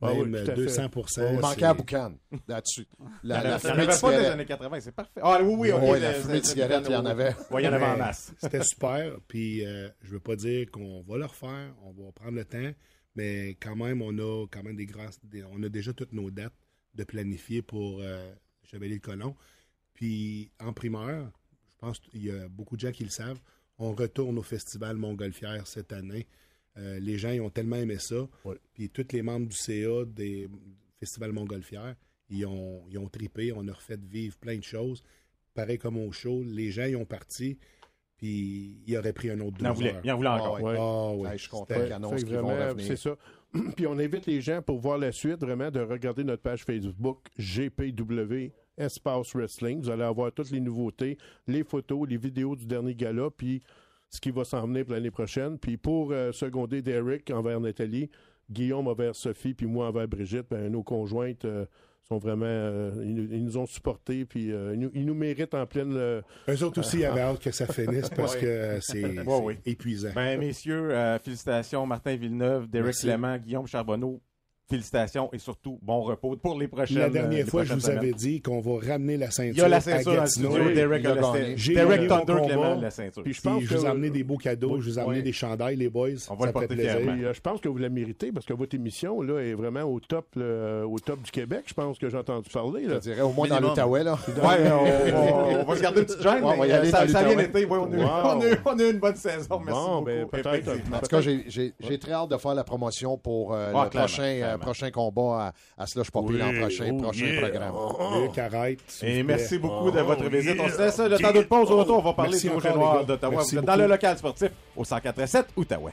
Ah oui, Même tout à fait. 200 Il manquait c'est- à boucan là-dessus. La, la Il n'y en fumée avait de pas des cigarette. années 80, c'est parfait. Ah oui, oui. Ouais, la fumée de cigarette, il y en avait. Oui, il y en avait en masse. C'était super. Puis euh, je veux pas dire qu'on va le refaire, on va prendre le temps, mais quand même, on a quand même des on a déjà toutes nos dates de planifier pour euh, Chevalier le Colon. Puis en primeur, je pense qu'il y a beaucoup de gens qui le savent, On retourne au Festival Montgolfière cette année. Euh, les gens ils ont tellement aimé ça. Puis tous les membres du CA des Festival Montgolfière, ils ont, ils ont tripé. On a refait vivre plein de choses. Pareil comme au show, les gens ils ont parti. Puis il aurait pris un autre deux Il en voulait, heures. il en voulait encore. Ah Ouais. Ah je suis content Fait que qu'ils vont revenir. C'est ça. Puis on invite les gens pour voir la suite, vraiment, de regarder notre page Facebook GPW Espace Wrestling. Vous allez avoir toutes les nouveautés, les photos, les vidéos du dernier gala, puis ce qui va s'en venir pour l'année prochaine. Puis pour euh, seconder Derek envers Nathalie, Guillaume envers Sophie, puis moi envers Brigitte, ben, nos conjointes euh, sont vraiment... euh, ils, nous- ils nous ont supportés, puis euh, ils, nous, ils nous méritent en pleine... euh, Eux autres aussi avaient hâte que ça finisse parce Ouais. que c'est Ouais, c'est oui. épuisant. Ben, messieurs, euh, félicitations, Martin Villeneuve, Derek Merci. Clément, Guillaume Charbonneau. Félicitations et surtout bon repos pour les prochaines La euh, dernière fois, je vous avais dit qu'on va ramener la ceinture. Il y a la à ceinture dans le Gatineau. studio. Oui, Derek, il a a la- gagné. J'ai Derek Thunder combat. La ceinture. Puis je pense je que... vous ai amené des beaux cadeaux, je vous ai amené des chandails, les boys. On va le porter fait plaisir. euh, je pense que vous la méritez parce que votre émission là, est vraiment au top, là, au top du Québec. Je pense que j'ai entendu parler. Je Là. dirais au moins dans l'Outaouais, là. Ouais, on, on- on va se garder une petite gêne, Ouais, on va mais y euh, aller ça, dans ça a bien l'Outaouais. été. Ouais, on, a eu, Wow. on, a eu, on a eu une bonne saison. Merci Bon, beaucoup. ben. En tout cas, j'ai- très hâte de faire la promotion pour euh, Ah, le prochain, prochain combat à, à Slush Poppy l'an prochain, oh prochain yeah. programme. Luc, arrête, s'il Et merci beaucoup de votre Oh, visite. On se laisse le temps d'une pause. Au retour, on va parler Merci du Rouge et Noir d'Ottawa. Merci Vous êtes dans le local sportif au 104.7 Outaouais.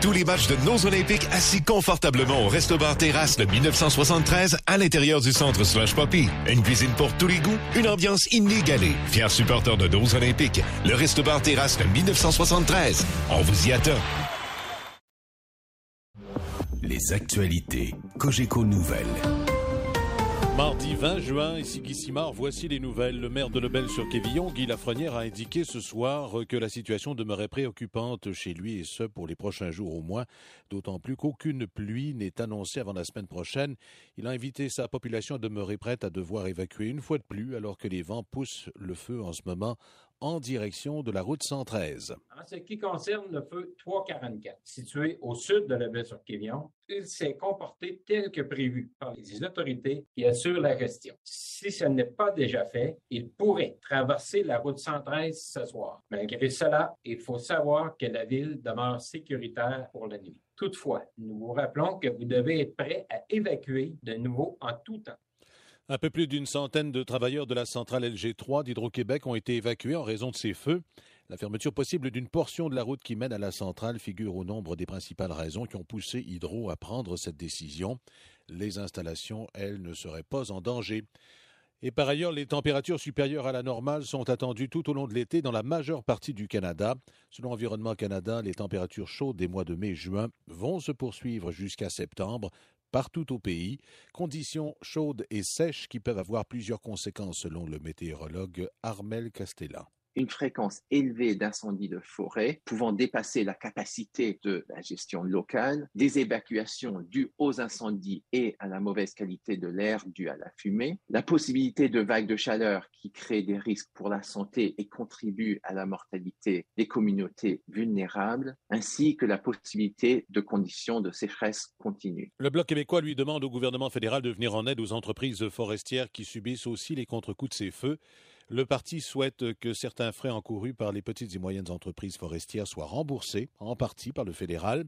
Tous les matchs de nos Olympiques assis confortablement au Resto-Bar Terrasse le 1973 à l'intérieur du centre Slush Poppy. Une cuisine pour tous les goûts, une ambiance inégalée. Fier supporter de nos Olympiques, le Resto-Bar Terrasse le 1973. On vous y attend. Les actualités Cogeco Nouvelles. Mardi 20 juin, ici Guy Simard, voici les nouvelles. Le maire de Lebel-sur-Quévillon, Guy Lafrenière, a indiqué ce soir que la situation demeurait préoccupante chez lui et ce pour les prochains jours au moins, d'autant plus qu'aucune pluie n'est annoncée avant la semaine prochaine. Il a invité sa population à demeurer prête à devoir évacuer une fois de plus alors que les vents poussent le feu en ce moment en direction de la route 113. En ce qui concerne le feu 344, situé au sud de la baie sur Quévillon, il s'est comporté tel que prévu par les autorités qui assurent la gestion. Si ce n'est pas déjà fait, il pourrait traverser la route 113 ce soir. Malgré cela, il faut savoir que la ville demeure sécuritaire pour la nuit. Toutefois, nous vous rappelons que vous devez être prêt à évacuer de nouveau en tout temps. Un peu plus d'une centaine de travailleurs de la centrale LG3 d'Hydro-Québec ont été évacués en raison de ces feux. La fermeture possible d'une portion de la route qui mène à la centrale figure au nombre des principales raisons qui ont poussé Hydro à prendre cette décision. Les installations, elles, ne seraient pas en danger. Et par ailleurs, les températures supérieures à la normale sont attendues tout au long de l'été dans la majeure partie du Canada. Selon Environnement Canada, les températures chaudes des mois de mai et juin vont se poursuivre jusqu'à septembre partout au pays. Conditions chaudes et sèches qui peuvent avoir plusieurs conséquences selon le météorologue Armel Castella une fréquence élevée d'incendies de forêt pouvant dépasser la capacité de la gestion locale, des évacuations dues aux incendies et à la mauvaise qualité de l'air due à la fumée, la possibilité de vagues de chaleur qui créent des risques pour la santé et contribuent à la mortalité des communautés vulnérables, ainsi que la possibilité de conditions de sécheresse continue. Le Bloc québécois lui demande au gouvernement fédéral de venir en aide aux entreprises forestières qui subissent aussi les contre-coups de ces feux. Le parti souhaite que certains frais encourus par les petites et moyennes entreprises forestières soient remboursés, en partie par le fédéral.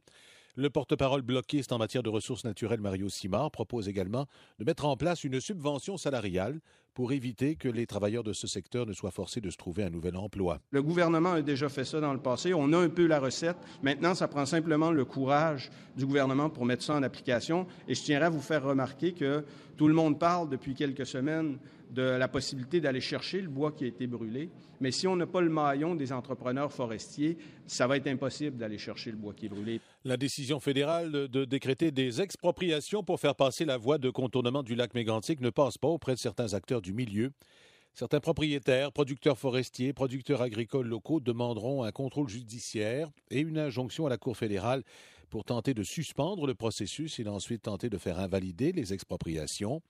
Le porte-parole bloquiste en matière de ressources naturelles, Mario Simard, propose également de mettre en place une subvention salariale pour éviter que les travailleurs de ce secteur ne soient forcés de se trouver un nouvel emploi. Le gouvernement a déjà fait ça dans le passé. On a un peu la recette. Maintenant, ça prend simplement le courage du gouvernement pour mettre ça en application. Et je tiendrais à vous faire remarquer que tout le monde parle depuis quelques semaines de la possibilité d'aller chercher le bois qui a été brûlé. Mais si on n'a pas le maillon des entrepreneurs forestiers, ça va être impossible d'aller chercher le bois qui est brûlé. La décision fédérale de décréter des expropriations pour faire passer la voie de contournement du lac Mégantic ne passe pas auprès de certains acteurs du milieu. Certains propriétaires, producteurs forestiers, producteurs agricoles locaux demanderont un contrôle judiciaire et une injonction à la Cour fédérale pour tenter de suspendre le processus et ensuite tenter de faire invalider les expropriations.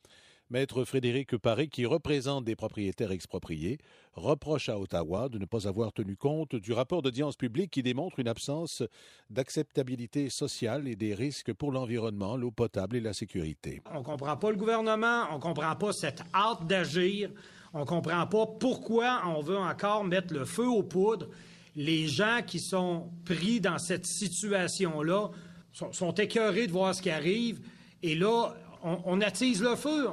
Maître Frédéric Paré, qui représente des propriétaires expropriés, reproche à Ottawa de ne pas avoir tenu compte du rapport d'audience publique qui démontre une absence d'acceptabilité sociale et des risques pour l'environnement, l'eau potable et la sécurité. On comprend pas le gouvernement, on comprend pas cette hâte d'agir, on comprend pas pourquoi on veut encore mettre le feu aux poudres. Les gens qui sont pris dans cette situation-là sont, sont écœurés de voir ce qui arrive. Et là, on attise le feu.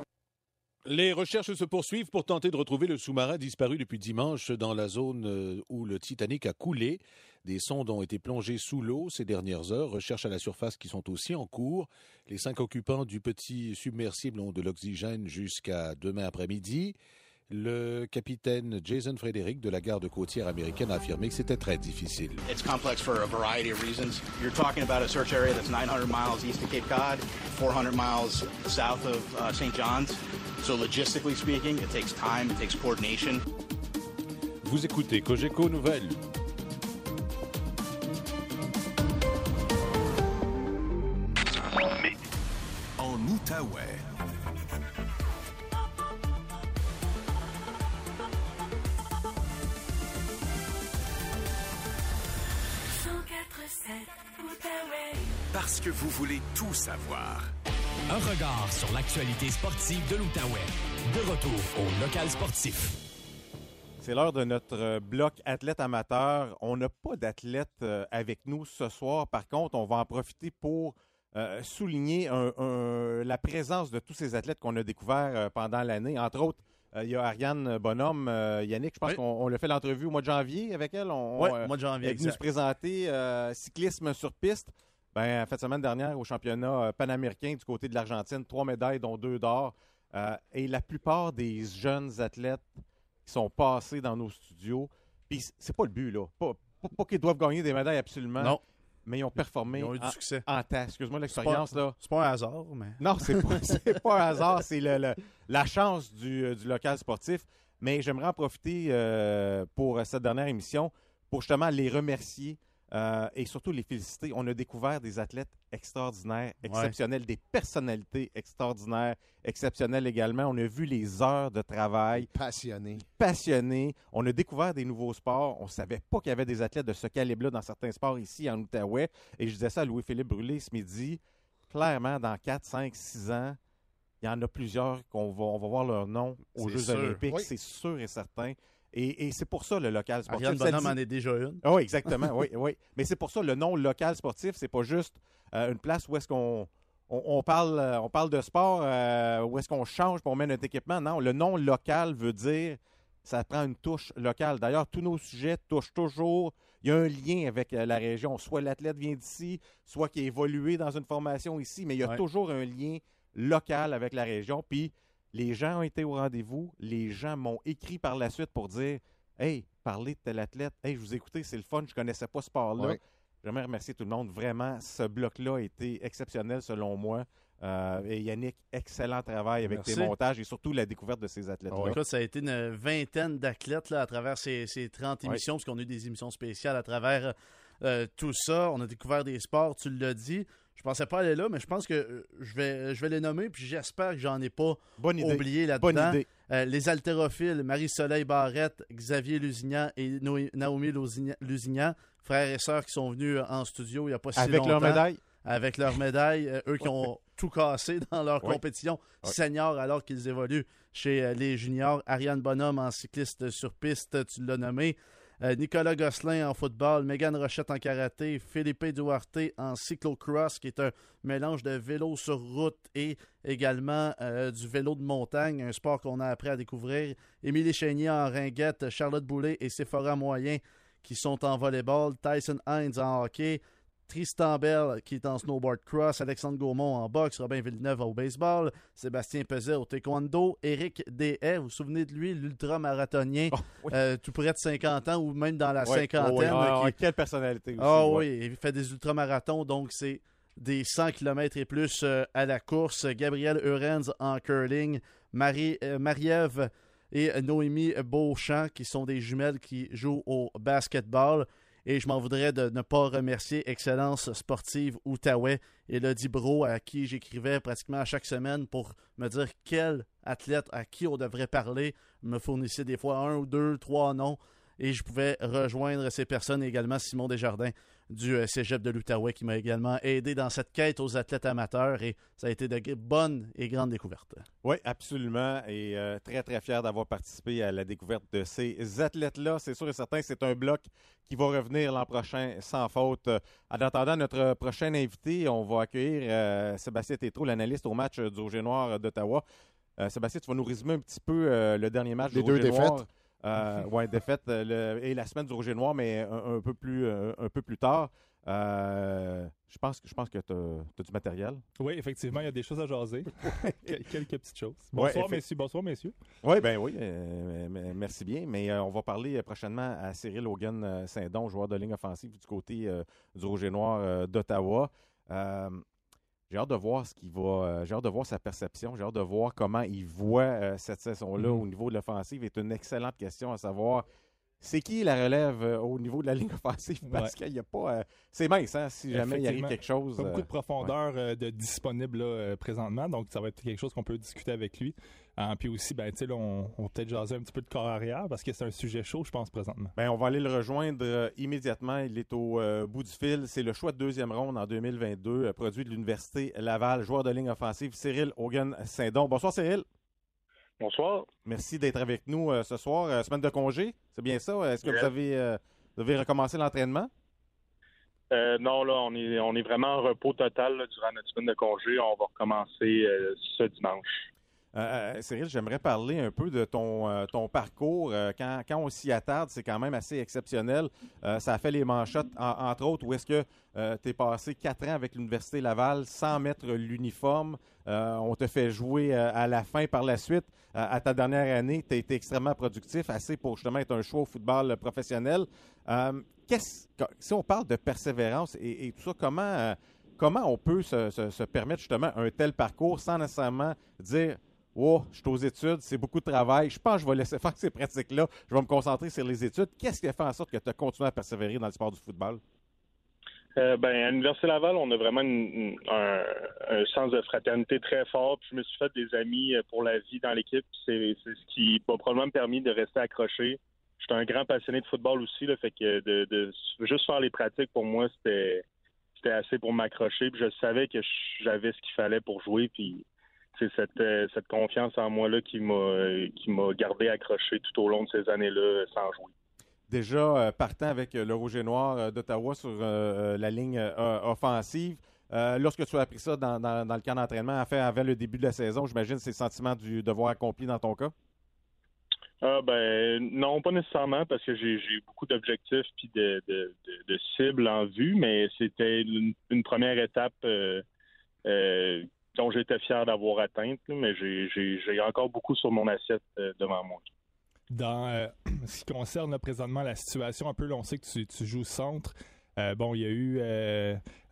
Les recherches se poursuivent pour tenter de retrouver le sous-marin disparu depuis dimanche dans la zone euh, où le Titanic a coulé. Des sondes ont été plongées sous l'eau ces dernières heures. Recherches à la surface qui sont aussi en cours. Les cinq occupants du petit submersible ont de l'oxygène jusqu'à demain après-midi. Le capitaine Jason Frederick de la garde côtière américaine a affirmé que c'était très difficile. It's complex for a variety of reasons. You're talking about a search area that's 900 miles east of Cape Cod, 400 miles south of uh, St. John's. So logistically speaking, it takes time, it takes coordination. Vous écoutez Cogeco Nouvelles. En Outaouais. Parce que vous voulez tout savoir. Un regard sur l'actualité sportive de l'Outaouais. De retour au local sportif. C'est l'heure de notre euh, bloc athlète amateur. On n'a pas d'athlète euh, avec nous ce soir. Par contre, on va en profiter pour euh, souligner un- un- la présence de tous ces athlètes qu'on a découverts pendant l'année. Entre autres, euh, il y a Ariane Bonhomme, euh, Yannick, je pense qu'on on l'a fait l'entrevue au mois de janvier avec elle. On, Ouais, euh, mois de janvier, Elle est venue se présenter euh, cyclisme sur piste. Ben, en fait, semaine dernière, au championnat euh, panaméricain du côté de l'Argentine, trois médailles, dont deux d'or. Euh, et la plupart des jeunes athlètes qui sont passés dans nos studios, puis c'est pas le but, là. Pas, pas- pas qu'ils doivent gagner des médailles absolument. Non. Mais ils ont performé Ils ont eu du en, succès. en. Excuse-moi l'expérience, là. C'est pas un hasard, mais. Non, c'est pas, pas un hasard, c'est le- le- la chance du, euh, du local sportif. Mais j'aimerais en profiter euh, pour cette dernière émission pour justement les remercier euh, et surtout les féliciter. On a découvert des athlètes extraordinaires, exceptionnels, des personnalités extraordinaires, exceptionnelles également. On a vu les heures de travail. Passionnés. Passionnés. On a découvert des nouveaux sports. On ne savait pas qu'il y avait des athlètes de ce calibre-là dans certains sports ici en Outaouais. Et je disais ça à Louis-Philippe Brûlé ce midi. Clairement, dans 4, 5, 6 ans, il y en a plusieurs qu'on va, on va voir leur nom aux Jeux sûr. olympiques, Oui. c'est sûr et certain. Et, et c'est pour ça le local sportif. Ariane Bonhomme dit- en est déjà une. Oui, exactement, oui, oui. Mais c'est pour ça le nom local sportif, c'est pas juste euh, une place où est-ce qu'on on, on parle, euh, on parle de sport, euh, où est-ce qu'on change pour mettre notre équipement. Non, le nom local veut dire ça prend une touche locale. D'ailleurs, tous nos sujets touchent toujours. Il y a un lien avec la région. Soit l'athlète vient d'ici, soit qui a évolué dans une formation ici, mais il y a Ouais. toujours un lien local avec la région. Puis les gens ont été au rendez-vous. Les gens m'ont écrit par la suite pour dire Hey, parlez de tel athlète. Hey, je vous ai écouté, c'est le fun. Je connaissais pas ce sport-là. J'aimerais remercier tout le monde. Vraiment, ce bloc-là a été exceptionnel selon moi. Euh, et Yannick, excellent travail avec Merci. tes montages et surtout la découverte de ces athlètes-là. Écoute, ça a été une vingtaine d'athlètes à travers ces, ces 30 Ouais. émissions, parce qu'on a eu des émissions spéciales à travers euh, tout ça. On a découvert des sports, tu l'as dit. Je pensais pas aller là, mais je pense que euh, je vais, je vais les nommer, puis j'espère que j'en ai pas Bonne idée. oublié là-dedans. Bonne idée. Euh, les haltérophiles, Marie-Soleil Barrette, Xavier Lusignan et Naomi Lusignan, frères et sœurs qui sont venus en studio il n'y a pas si Avec longtemps. leur médaille? Avec leur médaille. euh, eux qui ont tout cassé dans leur compétition senior alors qu'ils évoluent chez euh, les juniors. Ariane Bonhomme en cycliste sur piste, tu l'as nommé. Euh, Nicolas Gosselin en football, Megan Rochette en karaté, Philippe Duarte en cyclocross, qui est un mélange de vélo sur route et également euh, du vélo de montagne, un sport qu'on a appris à découvrir. Émilie Chénier en ringuette, Charlotte Boulet et Sephora Moyen qui sont en volleyball, Tyson Hines en hockey, Tristan Bell qui est en snowboard cross, Alexandre Gaumont en boxe, Robin Villeneuve au baseball, Sébastien Peset au taekwondo, Éric Deshaies, vous vous souvenez de lui, l'ultra-marathonien, euh, tout près de 50 ans ou même dans la Ouais. cinquantaine. Oh oui. Ah, qui- ah, quelle personnalité aussi, Ah oui, il fait des ultramarathons, donc c'est des 100 km et plus euh, à la course. Gabriel Eurenz en curling, Marie, euh, Marie-Ève et Noémie Beauchamp, qui sont des jumelles qui jouent au basketball. Et je m'en voudrais de ne pas remercier Excellence Sportive Outaouais et Lodi Bro, à qui j'écrivais pratiquement à chaque semaine pour me dire quel athlète à qui on devrait parler. me fournissait des fois un ou deux, trois noms. Et je pouvais rejoindre ces personnes également Simon Desjardins du euh, Cégep de l'Outaouais qui m'a également aidé dans cette quête aux athlètes amateurs et ça a été de bonnes et grandes découvertes. Oui, absolument et euh, très très fier d'avoir participé à la découverte de ces athlètes-là. C'est sûr et certain, c'est un bloc qui va revenir l'an prochain sans faute. En attendant notre prochain invité, on va accueillir euh, Sébastien Tétrault, l'analyste au match du Rouge et Noir d'Ottawa. Sébastien, tu vas nous résumer un petit peu le dernier match Les du deux Rouge et défaites. Euh, ouais, défaite euh, le- et la semaine du Rouge et Noir, mais un, un peu plus, euh, un peu plus tard. Euh, je pense que je pense que tu as, du matériel. Oui, effectivement, il y a des choses à jaser. Quel- Quelques petites choses. Bonsoir, messieurs. Bonsoir, messieurs. Oui, ben oui, euh, merci bien. Mais euh, on va parler prochainement à Cyril Hogan Saint-Don, joueur de ligne offensive du côté du Rouge et Noir d'Ottawa. J'ai hâte de voir ce qu'il va. euh, j'ai hâte de voir sa perception. J'ai hâte de voir comment il voit euh, cette saison-là Mhm. au niveau de l'offensive. C'est une excellente question à savoir. C'est qui la relève euh, au niveau de la ligne offensive? Parce Ouais. qu'il n'y a pas. euh, c'est mince, hein, si jamais il arrive quelque chose. Pas beaucoup de profondeur euh, de disponible là, présentement, donc ça va être quelque chose qu'on peut discuter avec lui. Puis aussi, ben, là, on, on va peut-être jaser un petit peu de corps arrière parce que c'est un sujet chaud, je pense, présentement. Ben, on va aller le rejoindre immédiatement. Il est au bout du fil. C'est le choix de deuxième ronde en 2022, euh, produit de l'Université Laval, joueur de ligne offensive, Cyril Hogan-Saint-Don. Bonsoir, Cyril. Bonsoir. Merci d'être avec nous euh, ce soir. Euh, semaine de congé, c'est bien ça? Est-ce que vous avez, euh, vous avez recommencé l'entraînement? Euh, non, là, on est, on est vraiment en repos total là, durant notre semaine de congé. On va recommencer ce dimanche. Euh, euh, Cyril, j'aimerais parler un peu de ton, euh, ton parcours. Quand, quand on s'y attarde, c'est quand même assez exceptionnel. Ça a fait les manchettes, en- entre autres, où est-ce que tu es passé quatre ans avec l'Université Laval sans mettre l'uniforme. On te fait jouer à la fin par la suite. À ta dernière année, tu as été extrêmement productif, assez pour justement être un choix au football professionnel. Qu'est-ce- si on parle de persévérance et, tout ça, comment, comment on peut se, se- se permettre justement un tel parcours sans nécessairement dire Oh, je suis aux études, c'est beaucoup de travail. Je pense que je vais laisser faire ces pratiques-là. Je vais me concentrer sur les études. Qu'est-ce qui a fait en sorte que tu as continué à persévérer dans le sport du football? Euh, ben, à l'Université Laval, on a vraiment un, sens de fraternité très fort. Puis je me suis fait des amis euh, pour la vie dans l'équipe. C'est ce qui m'a probablement permis de rester accroché. J'étais un grand passionné de football aussi, là, fait de, de juste faire les pratiques pour moi, c'était assez pour m'accrocher. Je savais que j'avais ce qu'il fallait pour jouer. Puis c'est cette, euh, cette confiance en moi-là qui m'a qui m'a gardé accroché tout au long de ces années-là sans jouer. Déjà euh, partant avec euh, le Rouge et Noir euh, d'Ottawa sur euh, euh, la ligne euh, offensive. Euh, lorsque tu as appris ça dans, dans- dans le camp d'entraînement, enfin, avant le début de la saison, j'imagine c'est le sentiment du devoir accompli dans ton cas? Ah ben non, pas nécessairement parce que j'ai j'ai beaucoup d'objectifs puis de, de, de- de cibles en vue, mais c'était une, une première étape euh, euh, dont j'étais fier d'avoir atteinte, mais j'ai- encore beaucoup sur mon assiette euh, devant moi. Dans euh, ce qui concerne présentement la situation, un peu, là, on sait que tu, joues centre. Euh, bon, il y a eu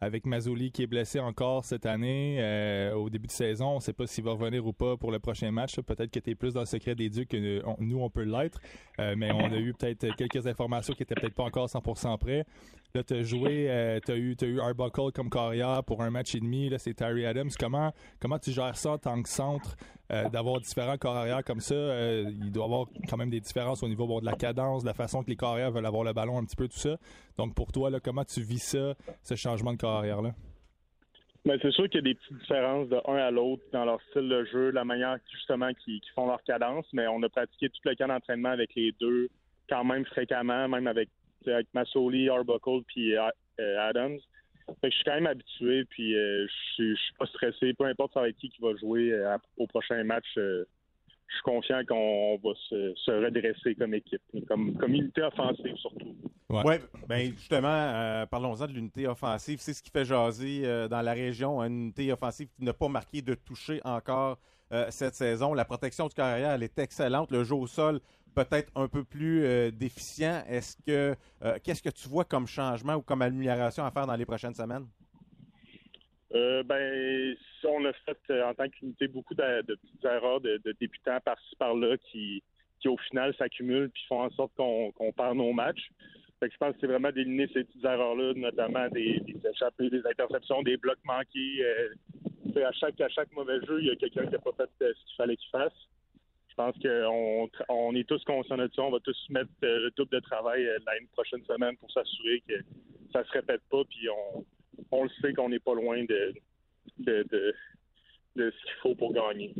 avec Mazzoli qui est blessé encore cette année au début de saison. On ne sait pas s'il va revenir ou pas pour le prochain match. Peut-être que tu es plus dans le secret des dieux que nous, on peut l'être. Mais on a eu peut-être quelques informations qui étaient peut-être pas encore 100% prêts. Là, tu as joué, tu as eu, t'as eu Arbuckle comme carrière pour un match et demi. Là, c'est Terry Adams. Comment, comment tu gères ça en tant que centre, euh, d'avoir différents corps arrière comme ça? Euh, il doit y avoir quand même des différences au niveau de la cadence, de la façon que les corps arrière veulent avoir le ballon, un petit peu tout ça. Donc, pour toi, là, comment tu vis ça, ce changement de corps arrière-là? Ben, c'est sûr qu'il y a des petites différences de un à l'autre dans leur style de jeu, la manière justement qu'ils font leur cadence, mais on a pratiqué tout le camp d'entraînement avec les deux quand même fréquemment, même avec, avec Massoli, Arbuckle puis euh, euh, Adams. Fait que je suis quand même habitué, puis euh, je suis- je suis pas stressé, peu importe ça être qui qui va jouer à- au prochain match. euh, je suis confiant qu'on va se, se redresser comme équipe, comme, comme unité offensive surtout. Oui, ben justement, euh, parlons-en de l'unité offensive. C'est ce qui fait jaser euh, dans la région, hein, une unité offensive qui n'a pas marqué de toucher encore euh, cette saison. La protection du carrière, elle est excellente. Le jeu au sol, peut-être un peu plus euh, déficient. Est-ce que euh, qu'est-ce que tu vois comme changement ou comme amélioration à faire dans les prochaines semaines? Euh, ben, on a fait en tant qu'unité beaucoup de, petites erreurs de, débutants par-ci par-là qui, qui au final s'accumulent puis font en sorte qu'on perd nos matchs. Je pense que c'est vraiment d'éliminer ces petites erreurs-là, notamment des, échappées, des interceptions, des blocs manqués. À, chaque, à chaque mauvais jeu, il y a quelqu'un qui n'a pas fait ce qu'il fallait qu'il fasse. Je pense qu'on on est tous conscients de ça. On va tous mettre euh, le double de travail euh, l'année prochaine semaine pour s'assurer que ça se répète pas. Puis on, le sait qu'on n'est pas loin de, de, ce qu'il faut pour gagner.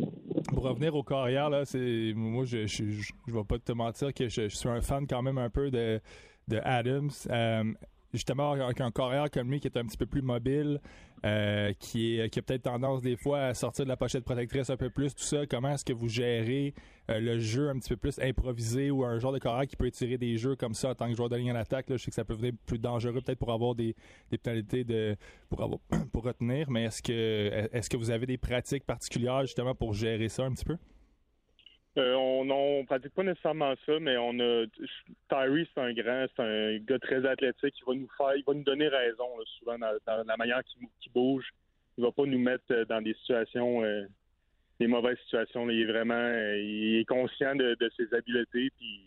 Pour revenir au carrière, là, c'est moi je, je, je, je vais pas te mentir que je, suis un fan quand même un peu de, de Adams. Euh, justement, avec un carrière comme lui qui est un petit peu plus mobile, euh, qui, est, qui a peut-être tendance des fois à sortir de la pochette protectrice un peu plus, tout ça, comment est-ce que vous gérez euh, le jeu un petit peu plus improvisé ou un genre de carrière qui peut tirer des jeux comme ça en tant que joueur de ligne en attaque? Là, je sais que ça peut devenir plus dangereux peut-être pour avoir des, des pénalités de, pour, avoir, pour retenir, mais est-ce que, est-ce que vous avez des pratiques particulières justement pour gérer ça un petit peu? Euh, on ne pratique pas nécessairement ça, mais on a Tyree, c'est un grand, c'est un gars très athlétique. Il va nous faire, il va nous donner raison souvent dans, la manière qu'il qui bouge. Il va pas nous mettre euh, dans des situations, euh, des mauvaises situations. Il est vraiment, euh, il est conscient de, de, ses habiletés, puis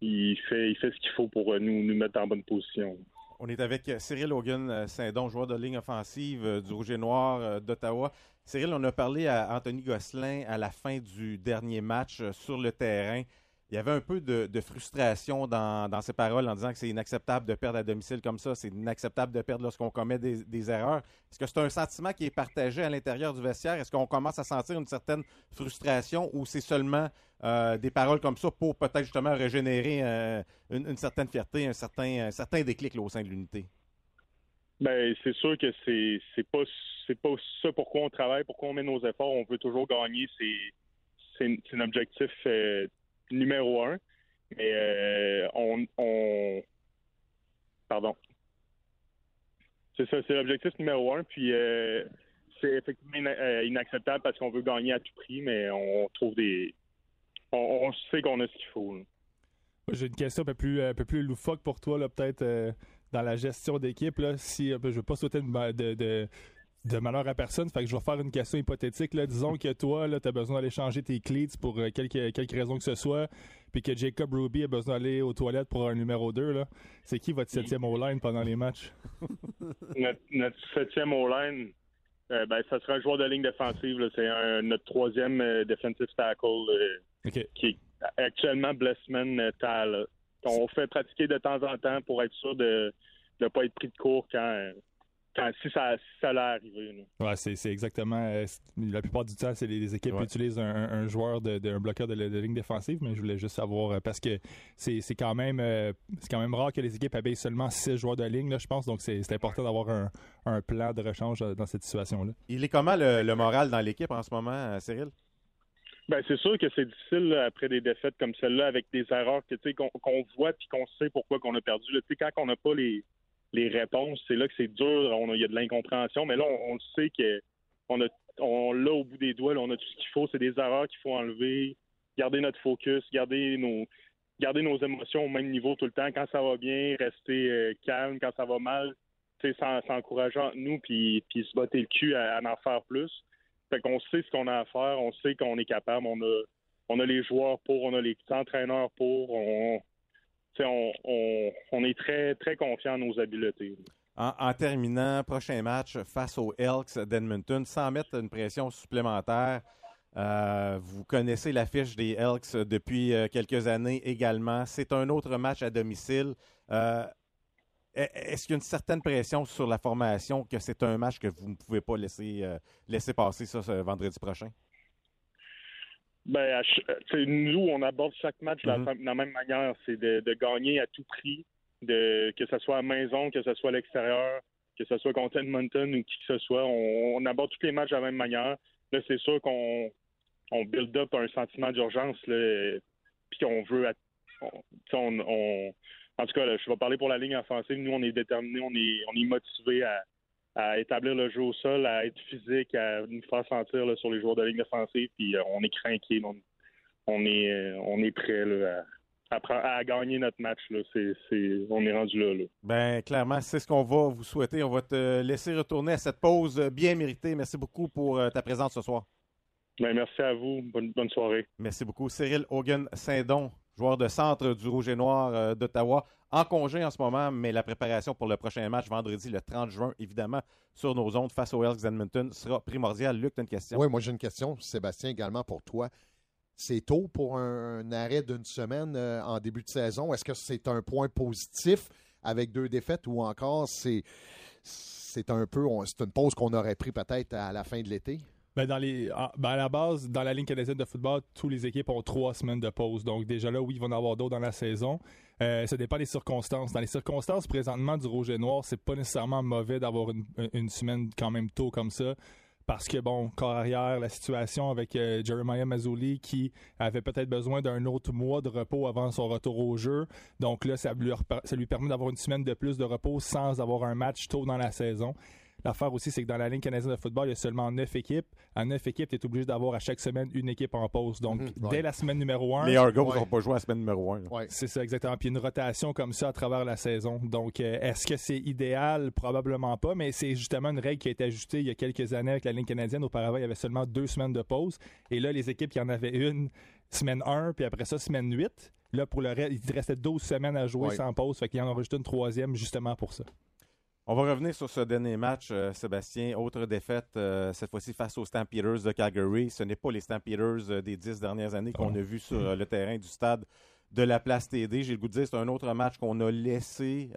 il fait, il fait ce qu'il faut pour nous, nous mettre en bonne position. On est avec Cyril Hogan Saint-Don, joueur de ligne offensive du Rouge et Noir d'Ottawa. Cyril, on a parlé à Anthony Gosselin à la fin du dernier match sur le terrain. Il y avait un peu de, frustration dans, dans, ses paroles en disant que c'est inacceptable de perdre à domicile comme ça, c'est inacceptable de perdre lorsqu'on commet des, erreurs. Est-ce que c'est un sentiment qui est partagé à l'intérieur du vestiaire? Est-ce qu'on commence à sentir une certaine frustration ou c'est seulement euh, des paroles comme ça pour peut-être justement régénérer euh, une, certaine fierté, un certain, déclic là, au sein de l'unité? Ben, c'est sûr que c'est pas ça pourquoi on travaille, pourquoi on met nos efforts. On veut toujours gagner. C'est c'est un objectif euh, numéro un. Mais euh, on, on pardon. C'est ça, c'est l'objectif numéro un. Puis euh, c'est effectivement inacceptable parce qu'on veut gagner à tout prix, mais on trouve des. On, sait qu'on a ce qu'il faut. J'ai une question un peu plus, un peu plus loufoque pour toi, peut-être. Euh dans la gestion d'équipe, si je ne veux pas sauter de, de, de, malheur à personne, fait que je vais faire une question hypothétique. Là. Disons que toi, tu as besoin d'aller changer tes clés pour euh, quelque, quelque raison que ce soit, puis que Jacob Ruby a besoin d'aller aux toilettes pour un numéro 2. C'est qui votre septième O-line pendant les matchs? notre, notre septième O-line, euh, ben, ça sera un joueur de ligne défensive. C'est notre troisième euh, defensive tackle okay. qui est actuellement Blessman Tal on fait pratiquer de temps en temps pour être sûr de ne pas être pris de court quand, quand si ça, si ça allait arriver. Ouais, c'est exactement. Euh, la plupart du temps, c'est les, les, équipes ouais. utilisent un, un, joueur de, de, un bloqueur de, de, ligne défensive, mais je voulais juste savoir euh, parce que c'est quand même euh, c'est quand même rare que les équipes abeillent seulement six joueurs de ligne, là, je pense. Donc c'est important d'avoir un, un, plan de rechange dans cette situation-là. Il est comment le, le moral dans l'équipe en ce moment, Cyril? Ben c'est sûr que c'est difficile là, après des défaites comme celle-là avec des erreurs que tu sais qu'on qu voit puis qu'on sait pourquoi qu'on a perdu. Tu sais quand on n'a pas les les réponses, c'est là que c'est dur. On il y a de l'incompréhension, mais là on, on sait que on a on l'a au bout des doigts. On a tout ce qu'il faut. C'est des erreurs qu'il faut enlever, garder notre focus, garder nos garder nos émotions au même niveau tout le temps. Quand ça va bien, rester euh, calme. Quand ça va mal, s'encourager entre nous puis puis se botter le cul à, à en faire plus. Fait qu'on sait ce qu'on a à faire, on sait qu'on est capable, on a, on a les joueurs pour, on a les entraîneurs pour, on, on, est très, très confiant en nos habiletés. En, terminant, prochain match face aux Elks d'Edmonton, sans mettre une pression supplémentaire, euh, vous connaissez l'affiche des Elks depuis euh, quelques années également. C'est un autre match à domicile. Euh, est-ce qu'il y a une certaine pression sur la formation que c'est un match que vous ne pouvez pas laisser, laisser passer ça ce vendredi prochain? Ben, nous, on aborde chaque match de, mm -hmm. la, de la, même manière. C'est de, de, gagner à tout prix, de, que ce soit à maison, que ce soit à l'extérieur, que ce soit contre Edmonton ou qui que ce soit. On, on aborde tous les matchs de la même manière. Là, c'est sûr qu'on on build up un sentiment d'urgence, puis qu'on veut. On, on, on en tout cas, là, je vais parler pour la ligne offensive. Nous, on est déterminés, on est, on est motivés à, à, établir le jeu au sol, à être physique, à nous faire sentir là, sur les joueurs de ligne offensive. Puis euh, on est craqué, on, on, est, euh, on est prêt là, à, à, à, gagner notre match. Là. C est, c est, on est rendu là, là. Ben, clairement, c'est ce qu'on va vous souhaiter. On va te laisser retourner à cette pause bien méritée. Merci beaucoup pour ta présence ce soir. Ben, merci à vous. Bonne, bonne soirée. Merci beaucoup. Cyril Hogan Saint-Don joueur de centre du Rouge et Noir euh, d'Ottawa, en congé en ce moment, mais la préparation pour le prochain match vendredi, le 30 juin, évidemment, sur nos ondes face aux Elks Edmonton, sera primordial. Luc, tu as une question? Oui, moi j'ai une question, Sébastien, également pour toi. C'est tôt pour un, arrêt d'une semaine euh, en début de saison. Est-ce que c'est un point positif avec deux défaites ou encore c'est c'est un peu c'est une pause qu'on aurait pris peut-être à la fin de l'été? Ben ah, ben à la base, dans la ligne canadienne de football, tous les équipes ont trois semaines de pause. Donc déjà là, oui, ils vont en avoir d'autres dans la saison. Euh, ça dépend des circonstances. Dans les circonstances présentement du rouge et noir, c'est pas nécessairement mauvais d'avoir une, semaine quand même tôt comme ça. Parce que, bon, corps arrière, la situation avec euh, Jeremiah Mazzoli qui avait peut-être besoin d'un autre mois de repos avant son retour au jeu. Donc là, ça lui permet d'avoir une semaine de plus de repos sans avoir un match tôt dans la saison. L'affaire aussi, c'est que dans la ligne canadienne de football, il y a seulement neuf équipes. À neuf équipes, tu es obligé d'avoir à chaque semaine une équipe en pause. Donc, dès ouais. la semaine numéro un. Les Argos Ouais. n'ont pas joué à la semaine numéro 1. C'est ça, exactement. Puis une rotation comme ça à travers la saison. Donc, euh, est-ce que c'est idéal? Probablement pas, mais c'est justement une règle qui a été ajustée il y a quelques années avec la ligne canadienne. Auparavant, il y avait seulement deux semaines de pause. Et là, les équipes qui en avaient une, semaine 1, puis après ça, semaine 8. Là, pour le reste, il te restait 12 semaines à jouer Ouais. sans pause. Fait qu'il en a rajouté une troisième justement pour ça. On va revenir sur ce dernier match, euh, Sébastien. Autre défaite, euh, cette fois-ci face aux Stampeders de Calgary. Ce n'est pas les Stampeders euh, des dix dernières années qu'on a vus sur le terrain du stade de la place TD. J'ai le goût de dire c'est un autre match qu'on a laissé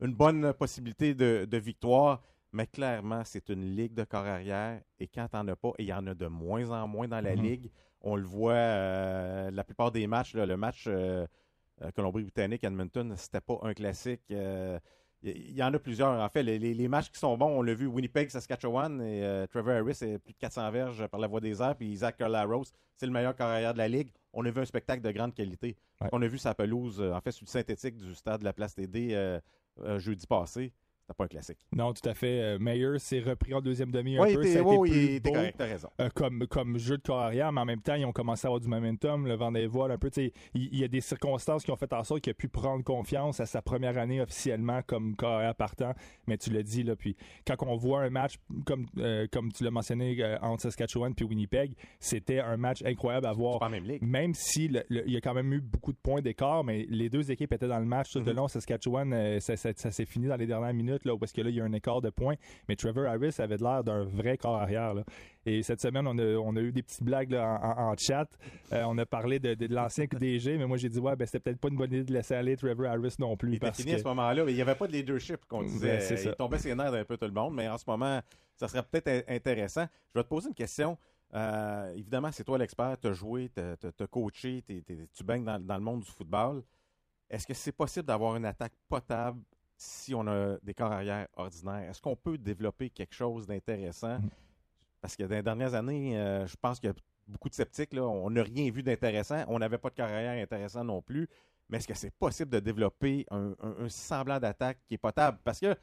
une bonne possibilité de, de victoire. Mais clairement, c'est une ligue de corps arrière. Et quand t'en as pas, et il y en a de moins en moins dans la Mhm. ligue, on le voit la plupart des matchs. là, le match euh, euh, Colombie-Britannique, Edmonton, c'était pas un classique. Il y, en a plusieurs. En fait, les, les- les matchs qui sont bons, on l'a vu, Winnipeg, Saskatchewan, et euh, Trevor Harris est plus de 400 verges par la voie des airs, puis Isaac Rose, c'est le meilleur carrière de la Ligue. On a vu un spectacle de grande qualité. On a vu sa pelouse, euh, en fait, sur le synthétique du stade de la Place TD euh, euh, jeudi passé. C'était pas un classique. Non, tout à fait. Euh, Meyer s'est repris en deuxième demi un Ouais, peu. était- ouais, il était beau, correct, t'as raison. euh, comme, comme jeu de corps arrière, mais en même temps, ils ont commencé à avoir du momentum, le vent des voiles un peu. Il il y, a des circonstances qui ont fait en sorte qu'il a pu prendre confiance à sa première année officiellement comme corps arrière partant. Mais tu l'as dit, là, puis quand on voit un match, comme, euh, comme tu l'as mentionné, euh, entre Saskatchewan puis Winnipeg, c'était un match incroyable à voir. même si le- le- il y a quand même eu beaucoup de points d'écart, mais les deux équipes étaient dans le match tout le Mhm. long. Saskatchewan, ça, ça- ça s'est fini dans les dernières minutes, là, parce que là, il y a un écart de points. Mais Trevor Harris avait l'air d'un vrai corps arrière. là. Et cette semaine, on a, on a eu des petites blagues là, en, chat. Euh, on a parlé de, de l'ancien DG, mais moi, j'ai dit, ouais, ben, c'était peut-être pas une bonne idée de laisser aller Trevor Harris non plus. Il parce fini que... à ce moment-là. mais Il n'y avait pas de leadership qu'on disait. Ben, c'est ça. il tombait ses nerfs d'un peu tout le monde, mais en ce moment, ça serait peut-être in- intéressant. Je vais te poser une question. Euh, évidemment, c'est toi l'expert, tu as joué, tu as coaché, tu baignes dans, dans le monde du football. Est-ce que c'est possible d'avoir une attaque potable si on a des corps arrière ordinaires? Est-ce qu'on peut développer quelque chose d'intéressant? Parce que dans les dernières années, euh, je pense qu'il y a beaucoup de sceptiques. Là. On n'a rien vu d'intéressant. On n'avait pas de carrière intéressant non plus. Mais est-ce que c'est possible de développer un, un- un semblant d'attaque qui est potable? Parce que,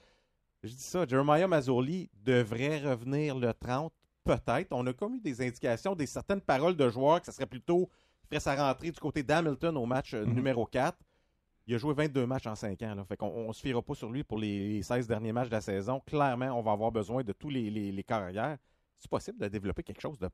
je dis ça, Jeremiah Mazzoli devrait revenir le 30, peut-être. On a comme eu des indications, des certaines paroles de joueurs que ça serait plutôt, il ferait sa rentrée du côté d'Hamilton au match euh, Mhm. numéro 4. Il a joué 22 matchs en 5 ans. Là. Fait on se fiera pas sur lui pour les, les 16 derniers matchs de la saison. Clairement, on va avoir besoin de tous les carrières. C'est possible de développer quelque chose de,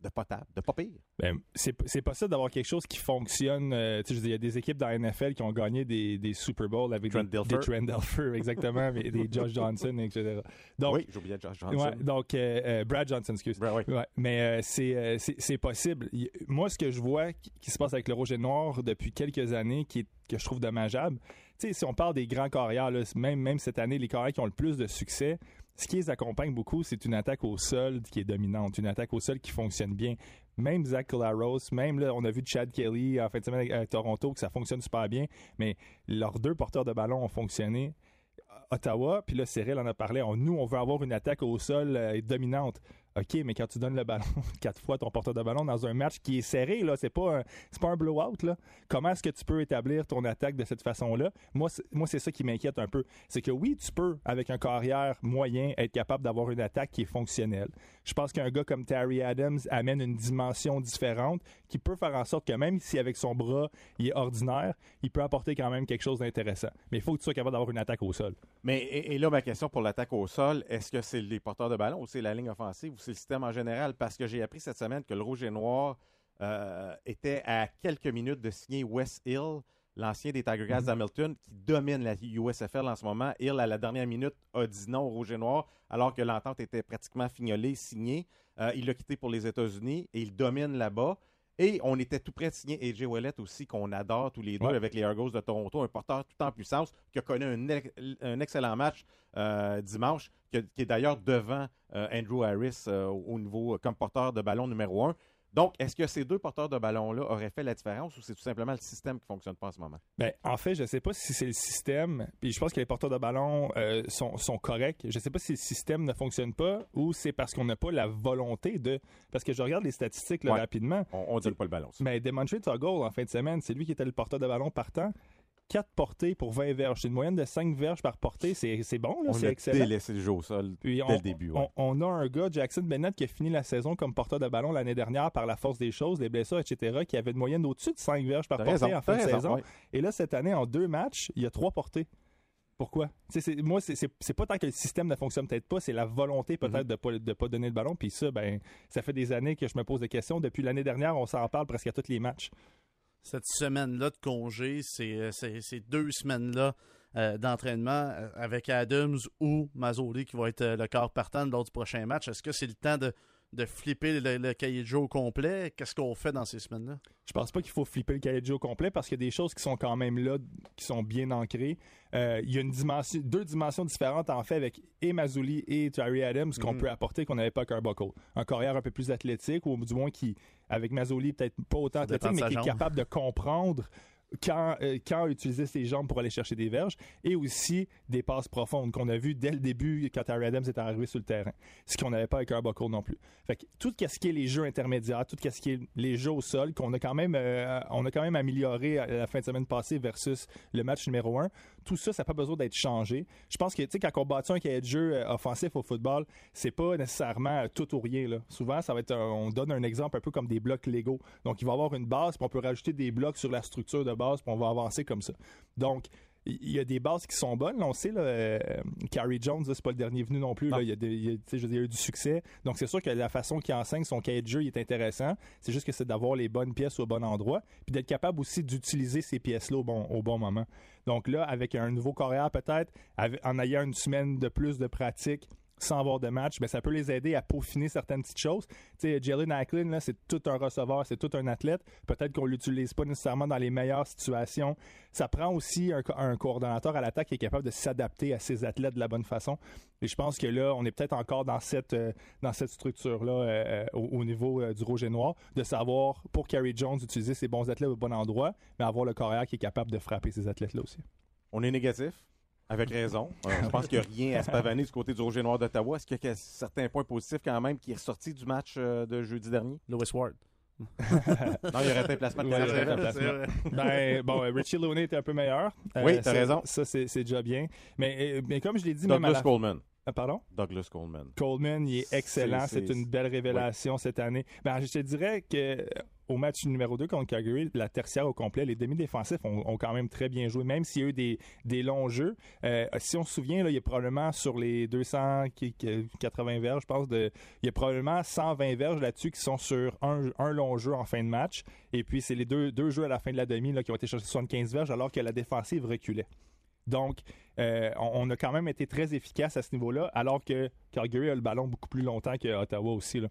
de potable, de pas pire. Ben, c'est possible d'avoir quelque chose qui fonctionne. euh, il y a des équipes dans la NFL qui ont gagné des, des Super Bowls avec Trent des, des Trent Dilfer, exactement, mais des Josh Johnson, etc. Donc, oui, j'oubliais Josh Johnson. Ouais, donc, euh, euh, Brad Johnson, excuse. Ouais, mais euh, c'est, euh, c'est, possible. Moi, ce que je vois qui, qui se passe avec le rouge et noir depuis quelques années, qui est- que je trouve dommageable, tu sais, si on parle des grands carrières, là, même, même cette année, les carrières qui ont le plus de succès, ce qui les accompagne beaucoup, c'est une attaque au sol qui est dominante, une attaque au sol qui fonctionne bien. Même Zach Collaros, même là, on a vu Chad Kelly en fin de semaine à Toronto que ça fonctionne super bien, mais leurs deux porteurs de ballon ont fonctionné. Ottawa, puis là, Cyril en a parlé. Nous, on veut avoir une attaque au sol euh, dominante. OK, mais quand tu donnes le ballon quatre fois ton porteur de ballon dans un match qui est serré, là, c'est pas un, c'est pas un blowout, là. Comment est-ce que tu peux établir ton attaque de cette façon-là? Moi, c'est, moi, c'est ça qui m'inquiète un peu. C'est que oui, tu peux, avec un carrière moyen, être capable d'avoir une attaque qui est fonctionnelle. Je pense qu'un gars comme Terry Adams amène une dimension différente qui peut faire en sorte que même si avec son bras, il est ordinaire, il peut apporter quand même quelque chose d'intéressant. Mais il faut que tu sois capable d'avoir une attaque au sol. Mais et, là, ma question pour l'attaque au sol, est-ce que c'est les porteurs de ballon ou c'est la ligne offensive ou c'est le système en général? Parce que j'ai appris cette semaine que le rouge et noir euh, était à quelques minutes de signer Wes Hill, l'ancien des Tiger Cats Mhm. d'Hamilton, qui domine la USFL en ce moment. Hill, à la dernière minute, a dit non au Rouge et Noir, alors que l'entente était pratiquement fignolée, signée. Euh, il l'a quitté pour les États-Unis et il domine là-bas. Et on était tout prêt de signer AJ Ouellet aussi, qu'on adore tous les deux Ouais. avec les Argos de Toronto, un porteur tout en puissance qui a connu un, ex- un excellent match euh, dimanche, qui, est d'ailleurs devant euh, Andrew Harris euh, au niveau comme porteur de ballon numéro un. Donc, est-ce que ces deux porteurs de ballon-là auraient fait la différence ou c'est tout simplement le système qui ne fonctionne pas en ce moment? Ben, en fait, je ne sais pas si c'est le système, puis je pense que les porteurs de ballon euh, sont, sont corrects. Je ne sais pas si le système ne fonctionne pas ou c'est parce qu'on n'a pas la volonté de. Parce que je regarde les statistiques là, Ouais. rapidement. On ne donne pas le ballon. ça. Mais Demontre Toggle, en fin de semaine, c'est lui qui était le porteur de ballon partant. 4 portées pour 20 verges. C'est une moyenne de 5 verges par portée. C'est c'est bon, là, On c'est a excellent. délaissé le jeu au sol Puis dès on, le début. ouais. on, on a un gars, Jackson Bennett, qui a fini la saison comme porteur de ballon l'année dernière par la force des choses, des blessures, etc., qui avait une moyenne au-dessus de 5 verges par portée raison, en fin de raison, saison. ouais. Et là, cette année, en deux matchs, il y a trois portées. Pourquoi? Moi, c'est- pas tant que le système ne fonctionne peut-être pas, c'est la volonté peut-être Mm-hmm. de pas, de pas donner le ballon. Puis ça, ben, ça fait des années que je me pose des questions. Depuis l'année dernière, on s'en parle presque à tous les matchs. Cette semaine-là de congé, c'est euh, ces deux semaines-là euh, d'entraînement euh, avec Adams ou Mazzoli qui va être le corps partant lors du prochain match. Est-ce que c'est le temps de, de flipper le, le cahier de jeu au complet? Qu'est-ce qu'on fait dans ces semaines-là? Je pense pas qu'il faut flipper le cahier de jeu au complet parce qu'il y a des choses qui sont quand même là, qui sont bien ancrées. Euh, il y a une dimension, deux dimensions différentes en fait avec et et Tyree Adams qu'on Mhm. peut apporter qu'on n'avait pas avec Arbuckle. Un carrière un peu plus athlétique ou du moins qui, avec Mazzoli peut-être pas autant athlétique, mais qui est capable de comprendre quand, euh, utiliser ses jambes pour aller chercher des verges et aussi des passes profondes qu'on a vu dès le début quand Tyree Adams est arrivé sur le terrain. Ce qu'on n'avait pas avec Arbuckle non plus. Fait tout ce qui est les jeux intermédiaires, tout ce qui est les jeux au sol, qu'on a quand même, euh, on a quand même amélioré la fin de semaine passée versus le match numéro un. Tout ça, ça n'a pas besoin d'être changé. Je pense que, tu sais, quand on bâtit un cahier de jeu euh, offensif au football, c'est pas nécessairement euh, tout ou rien. Souvent, ça va être, on donne un exemple un peu comme des blocs Lego. Donc, il va y avoir une base, puis on peut rajouter des blocs sur la structure de base, puis on va avancer comme ça. Donc, il y a des bases qui sont bonnes. Là, on sait, là, euh, Carrie Jones, c'est pas le dernier venu non plus. Là, il, y a des- il y a- tu sais, je veux dire, il y a eu du succès. Donc, c'est sûr que la façon qu'il enseigne son cahier de jeu, il est intéressant. C'est juste que c'est d'avoir les bonnes pièces au bon endroit, puis d'être capable aussi d'utiliser ces pièces-là au bon, au bon moment. Donc là, avec un nouveau carrière peut-être, en ayant une semaine de plus de pratique, sans avoir de match, ben, ça peut les aider à peaufiner certaines petites choses. Tu sais, Jalen Acklin, là, c'est tout un receveur, c'est tout un athlète. Peut-être qu'on l'utilise pas nécessairement dans les meilleures situations. Ça prend aussi un, co- un coordonnateur à l'attaque qui est capable de s'adapter à ces athlètes de la bonne façon. Et je pense que là, on est peut-être encore dans cette, euh, dans cette structure-là euh, euh, au, au niveau du rouge et noir, de savoir, pour Kerry Jones, utiliser ses bons athlètes au bon endroit, mais avoir le carrière qui est capable de frapper ces athlètes-là aussi. On est négatif, avec raison. Euh, je pense qu'il n'y a rien à se pavaner du côté du Rouge et Noir d'Ottawa. Est-ce qu'il y a certains points positifs quand même qui est ressorti du match euh, de jeudi dernier? Lewis Ward. non, il y aurait un placement de Ouais, un placement. ben, bon, euh, Richie Looney était un peu meilleur. Euh, Oui, t'as raison. Ça, c'est déjà bien. Mais, mais comme je l'ai dit, même à Douglas la- Coleman. Ah, pardon? Douglas Coleman. Coleman, il est excellent. C'est- une belle révélation cette année. Ben, je te dirais que euh, au match numéro 2 contre Calgary, la tertiaire au complet, les demi-défensifs ont, ont quand même très bien joué, même s'il y a eu des, des longs jeux. Euh, si on se souvient, là, il y a probablement sur les 280 verges, je pense, de, il y a probablement 120 verges là-dessus qui sont sur un, un long jeu en fin de match. Et puis, c'est les deux, deux jeux à la fin de la demi là, qui ont été chercher 75 verges alors que la défensive reculait. Donc, euh, on, on a quand même été très efficace à ce niveau-là, alors que Calgary a le ballon beaucoup plus longtemps que Ottawa aussi. là.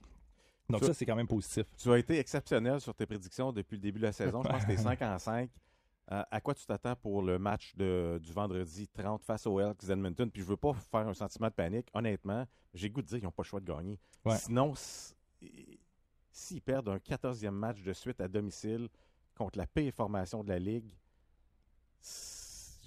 Donc, Tu- ça, c'est quand même positif. Tu as été exceptionnel sur tes prédictions depuis le début de la saison. Je pense que tu 5 en 5. Euh, à quoi tu t'attends pour le match de, du vendredi 30 face aux Elks d'Edmonton? Puis je veux pas faire un sentiment de panique. Honnêtement, j'ai goût de dire qu'ils n'ont pas le choix de gagner. Ouais. Sinon, s'ils perdent un 14e match de suite à domicile contre la pire formation de la Ligue,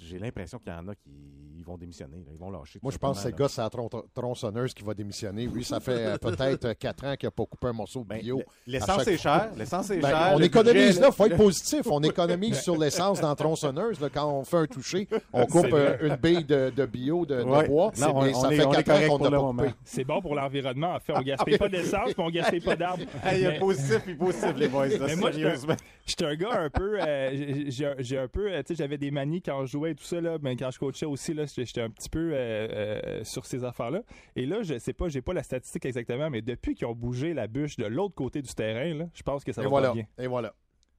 j'ai l'impression qu'il y en a qui ils vont démissionner. là. Ils vont lâcher. Moi, je pense que c'est le gars, c'est la tron- tronçonneuse qui va démissionner. Lui, ça fait euh, peut-être euh, quatre ans qu'il n'a pas coupé un morceau de bio. Ben, l'essence À chaque est chère, l'essence est Ben, chère, On économise budget, là, il faut être positif. On économise sur l'essence dans la tronçonneuse. là. quand on fait un toucher, on coupe euh, une bille de, de bio, de, bois. Non, on- mais ça on fait quatre correct ans qu'on n'a pas coupé. C'est bon pour l'environnement. En fait, on gaspille pas d'essence, puis on gaspille pas d'arbres. Il y a positif et positif, les boys. sérieusement. J'étais un gars un peu. euh, j'ai- un peu. euh, Tu sais, j'avais des manies quand je jouais et tout ça, là, ben, quand je coachais aussi, là, j'étais un petit peu euh, euh, sur ces affaires-là. Et là, je sais pas, j'ai pas la statistique exactement, mais depuis qu'ils ont bougé la bûche de l'autre côté du terrain, là, je pense que ça Et va voilà. bien. Et voilà.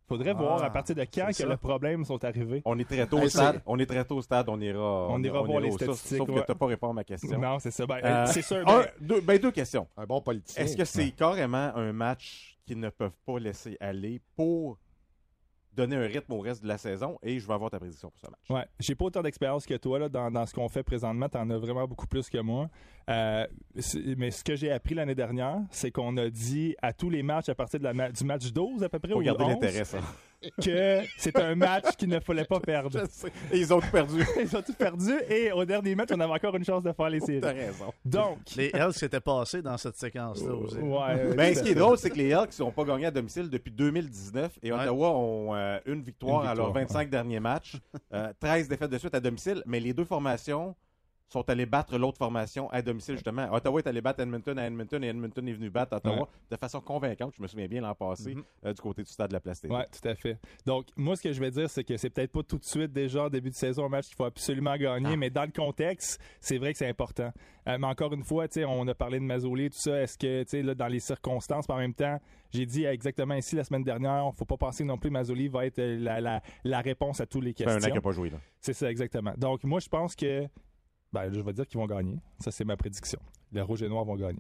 Faudrait Ah, voir à partir de quand que c'est ça. le problème sont arrivés. On est très tôt au stade. On est très tôt au stade. On ira. On ira voir les sauf- statistiques, Sauf que ouais. tu n'as pas répondu à ma question. Non, c'est ça. Ben, Euh, c'est sûr. un- ben- deux, ben, deux questions. Un bon politicien. Est-ce que c'est carrément un match qu'ils ne peuvent pas laisser aller pour donner un rythme au reste de la saison? Et je vais avoir ta prédiction pour ce match. Ouais, j'ai pas autant d'expérience que toi là, dans, dans ce qu'on fait présentement. T'en as vraiment beaucoup plus que moi. Euh, mais ce que j'ai appris l'année dernière, c'est qu'on a dit à tous les matchs à partir de la ma- du match 12 à peu près, 11, l'intérêt, ça. Que c'est un match qu'il ne fallait pas perdre. Et ils ont tout perdu. ils ont tout perdu et au dernier match, on avait encore une chance de faire les séries. T'as raison. Donc, Les Hells s'étaient passés dans cette séquence-là aussi. Ouais, Ben, ce qui est drôle, c'est que les Elks n'ont pas gagné à domicile depuis 2019 et Ouais. Ottawa ont euh, une, victoire Une à leurs victoire, 25 derniers matchs, euh, 13 défaites de suite à domicile, mais les deux formations sont allées battre l'autre formation à domicile, justement. Ottawa est allé battre Edmonton à Edmonton et Edmonton est venu battre Ottawa Ouais. de façon convaincante, je me souviens bien l'an passé, Mhm. euh, du côté du stade de la Place. Ouais, tout à fait. Donc, moi, ce que je vais dire, c'est que c'est peut-être pas tout de suite déjà début de saison un match qu'il faut absolument gagner, mais dans le contexte, c'est vrai que c'est important. Euh, mais encore une fois, on a parlé de Mazzoli, tout ça. Est-ce que, tu sais, dans les circonstances, mais en même temps, j'ai dit exactement ici la semaine dernière, faut pas penser non plus que Mazzoli va être euh, la, la, la réponse à tous les Ça fait un questions. an qu'il n'a pas joué. Là. C'est ça, exactement. Donc, moi, je pense que, ben, je vais dire qu'ils vont gagner. Ça, c'est ma prédiction. Les Rouges et Noirs vont gagner.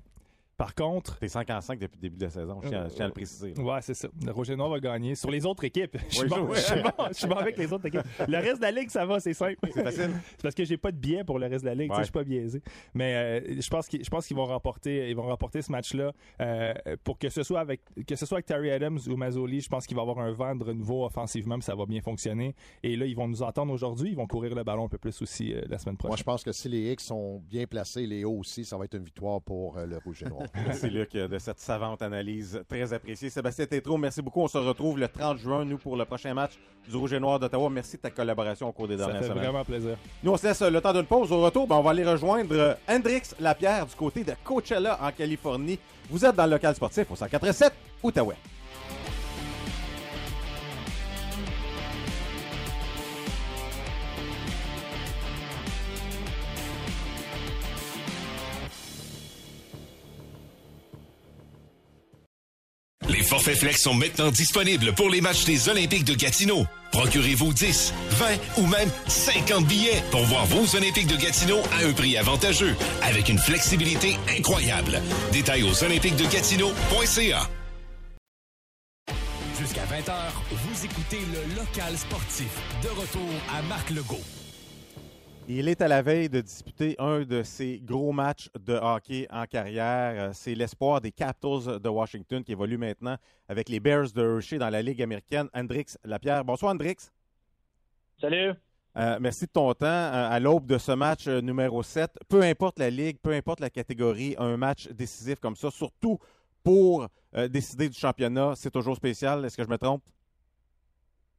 Par contre. T'es 5 en 5 depuis le début de la saison, je tiens, à- je tiens à le préciser. là. Ouais, c'est ça. Le Roger Noir va gagner. Sur les autres équipes, je suis Oui, bon, je- je suis bon, je suis bon avec les autres équipes. Le reste de la ligue, ça va, c'est simple. C'est facile. C'est parce que j'ai pas de billet pour le reste de la ligue, tu sais, Ouais. je suis pas biaisé. Mais euh, je pense qu'ils je pense qu'ils vont remporter ils vont remporter ce match-là euh, pour que ce soit avec que ce soit avec Terry Adams ou Mazzoli, je pense qu'il va avoir un vent de renouveau offensivement, puis ça va bien fonctionner. Et là, ils vont nous entendre aujourd'hui, ils vont courir le ballon un peu plus aussi euh, la semaine prochaine. Moi, je pense que si les X sont bien placés, les O aussi, ça va être une victoire pour euh, le Rouge et Noir. Merci Luc de cette savante analyse très appréciée. Sébastien Tétrault, merci beaucoup. On se retrouve le 30 juin, nous, pour le prochain match du Rouge et Noir d'Ottawa. Merci de ta collaboration au cours des ça dernières fait semaines. vraiment plaisir. Nous, on se laisse le temps d'une pause. Au retour, ben, on va aller rejoindre euh, Hendrix Lapierre du côté de Coachella en Californie. Vous êtes dans le local sportif au 147 Outaouais. Forfaits flex sont maintenant disponibles pour les matchs des Olympiques de Gatineau. Procurez-vous 10, 20 ou même 50 billets pour voir vos Olympiques de Gatineau à un prix avantageux, avec une flexibilité incroyable. Détails aux olympiquesdegatineau.ca. Jusqu'à 20h, vous écoutez le local sportif. De retour à Marc Legault. Il est à la veille de disputer un de ses gros matchs de hockey en carrière. Euh, C'est l'espoir des Capitals de Washington qui évolue maintenant avec les Bears de Hershey dans la Ligue américaine. Hendrix Lapierre. Bonsoir, Hendrix. Salut. Euh, merci de ton temps euh, à l'aube de ce match numéro 7. Peu importe la ligue, peu importe la catégorie, un match décisif comme ça, surtout pour euh, décider du championnat, c'est toujours spécial. Est-ce que je me trompe?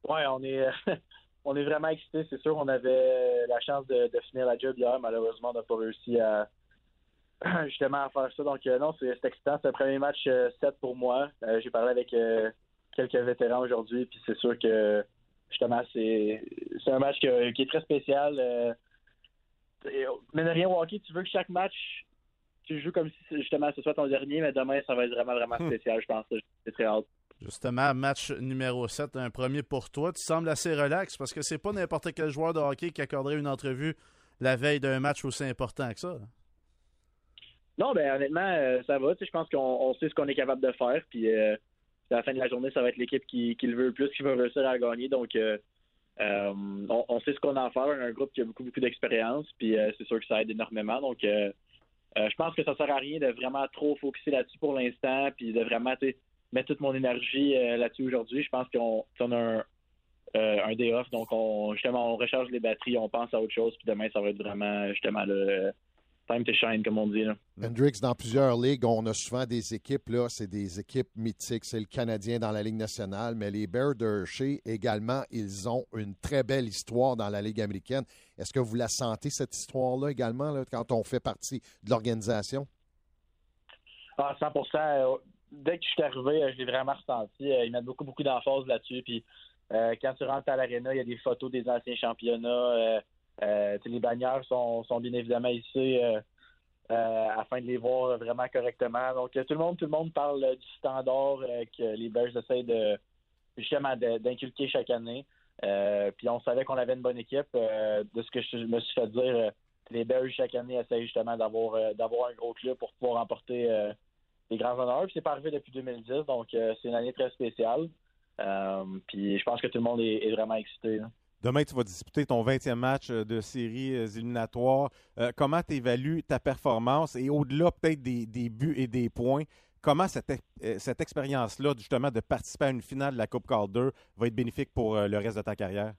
Ouais, on est, on est vraiment excités. C'est sûr, on avait la chance de, de finir la job hier. Malheureusement, on n'a pas réussi à justement à faire ça. Donc, euh, non, c'est c'est excitant. C'est le premier match euh, 7 pour moi. Euh, J'ai parlé avec euh, quelques vétérans aujourd'hui, puis c'est sûr que justement, c'est c'est un match qui est très spécial. Euh, mais de rien au hockey, tu veux que chaque match, tu joues comme si justement ce soit ton dernier, mais demain, ça va être vraiment, vraiment spécial, je pense. J'ai très hâte. Justement, match numéro 7, un premier pour toi. Tu sembles assez relax parce que c'est pas n'importe quel joueur de hockey qui accorderait une entrevue la veille d'un match aussi important que ça. Non, ben honnêtement, euh, ça va. Je pense qu'on on sait ce qu'on est capable de faire. Puis euh, à la fin de la journée, ça va être l'équipe qui, le veut le plus, qui va réussir à gagner. Donc, euh, on, on sait ce qu'on a à faire. Un groupe qui a beaucoup, beaucoup d'expérience. Puis c'est sûr que ça aide énormément. Donc, je pense que ça sert à rien de vraiment trop focuser là-dessus pour l'instant. Puis de vraiment mettre toute mon énergie euh, là-dessus aujourd'hui. Je pense qu'on a un, euh, un day off. Donc, on, justement, on recharge les batteries. On pense à autre chose. Puis demain, ça va être vraiment, justement, le time to shine, comme on dit. Là. Hendrix, dans plusieurs ligues, on a souvent des équipes, là, c'est des équipes mythiques. C'est le Canadien dans la Ligue nationale, mais les Bears de Hershey également, ils ont une très belle histoire dans la Ligue américaine. Est-ce que vous la sentez, cette histoire-là, également, là, quand on fait partie de l'organisation? Ah, 100 Euh, Dès que je suis arrivé, euh, je l'ai vraiment ressenti. Euh, Ils mettent beaucoup, beaucoup d'emphase là-dessus. Puis Euh, quand tu rentres à l'aréna, il y a des photos des anciens championnats. Les bannières sont, bien évidemment ici afin de les voir vraiment correctement. Donc tout le monde, tout le monde parle du standard que les Bears essaient de justement d'inculquer chaque année. Puis on savait qu'on avait une bonne équipe. De ce que je me suis fait dire, les Bears chaque année essayent justement d'avoir d'avoir un gros club pour pouvoir remporter euh, des grands honneurs. Puis c'est pas arrivé depuis 2010, donc euh, c'est une année très spéciale. Euh, puis je pense que tout le monde est, est vraiment excité. là. Demain, tu vas disputer ton 20e match euh, de série euh, éliminatoire. Euh, comment tu évalues ta performance? Et au-delà peut-être des, des buts et des points, comment cette, cette expérience-là, justement, de participer à une finale de la Coupe Calder va être bénéfique pour le reste de ta carrière?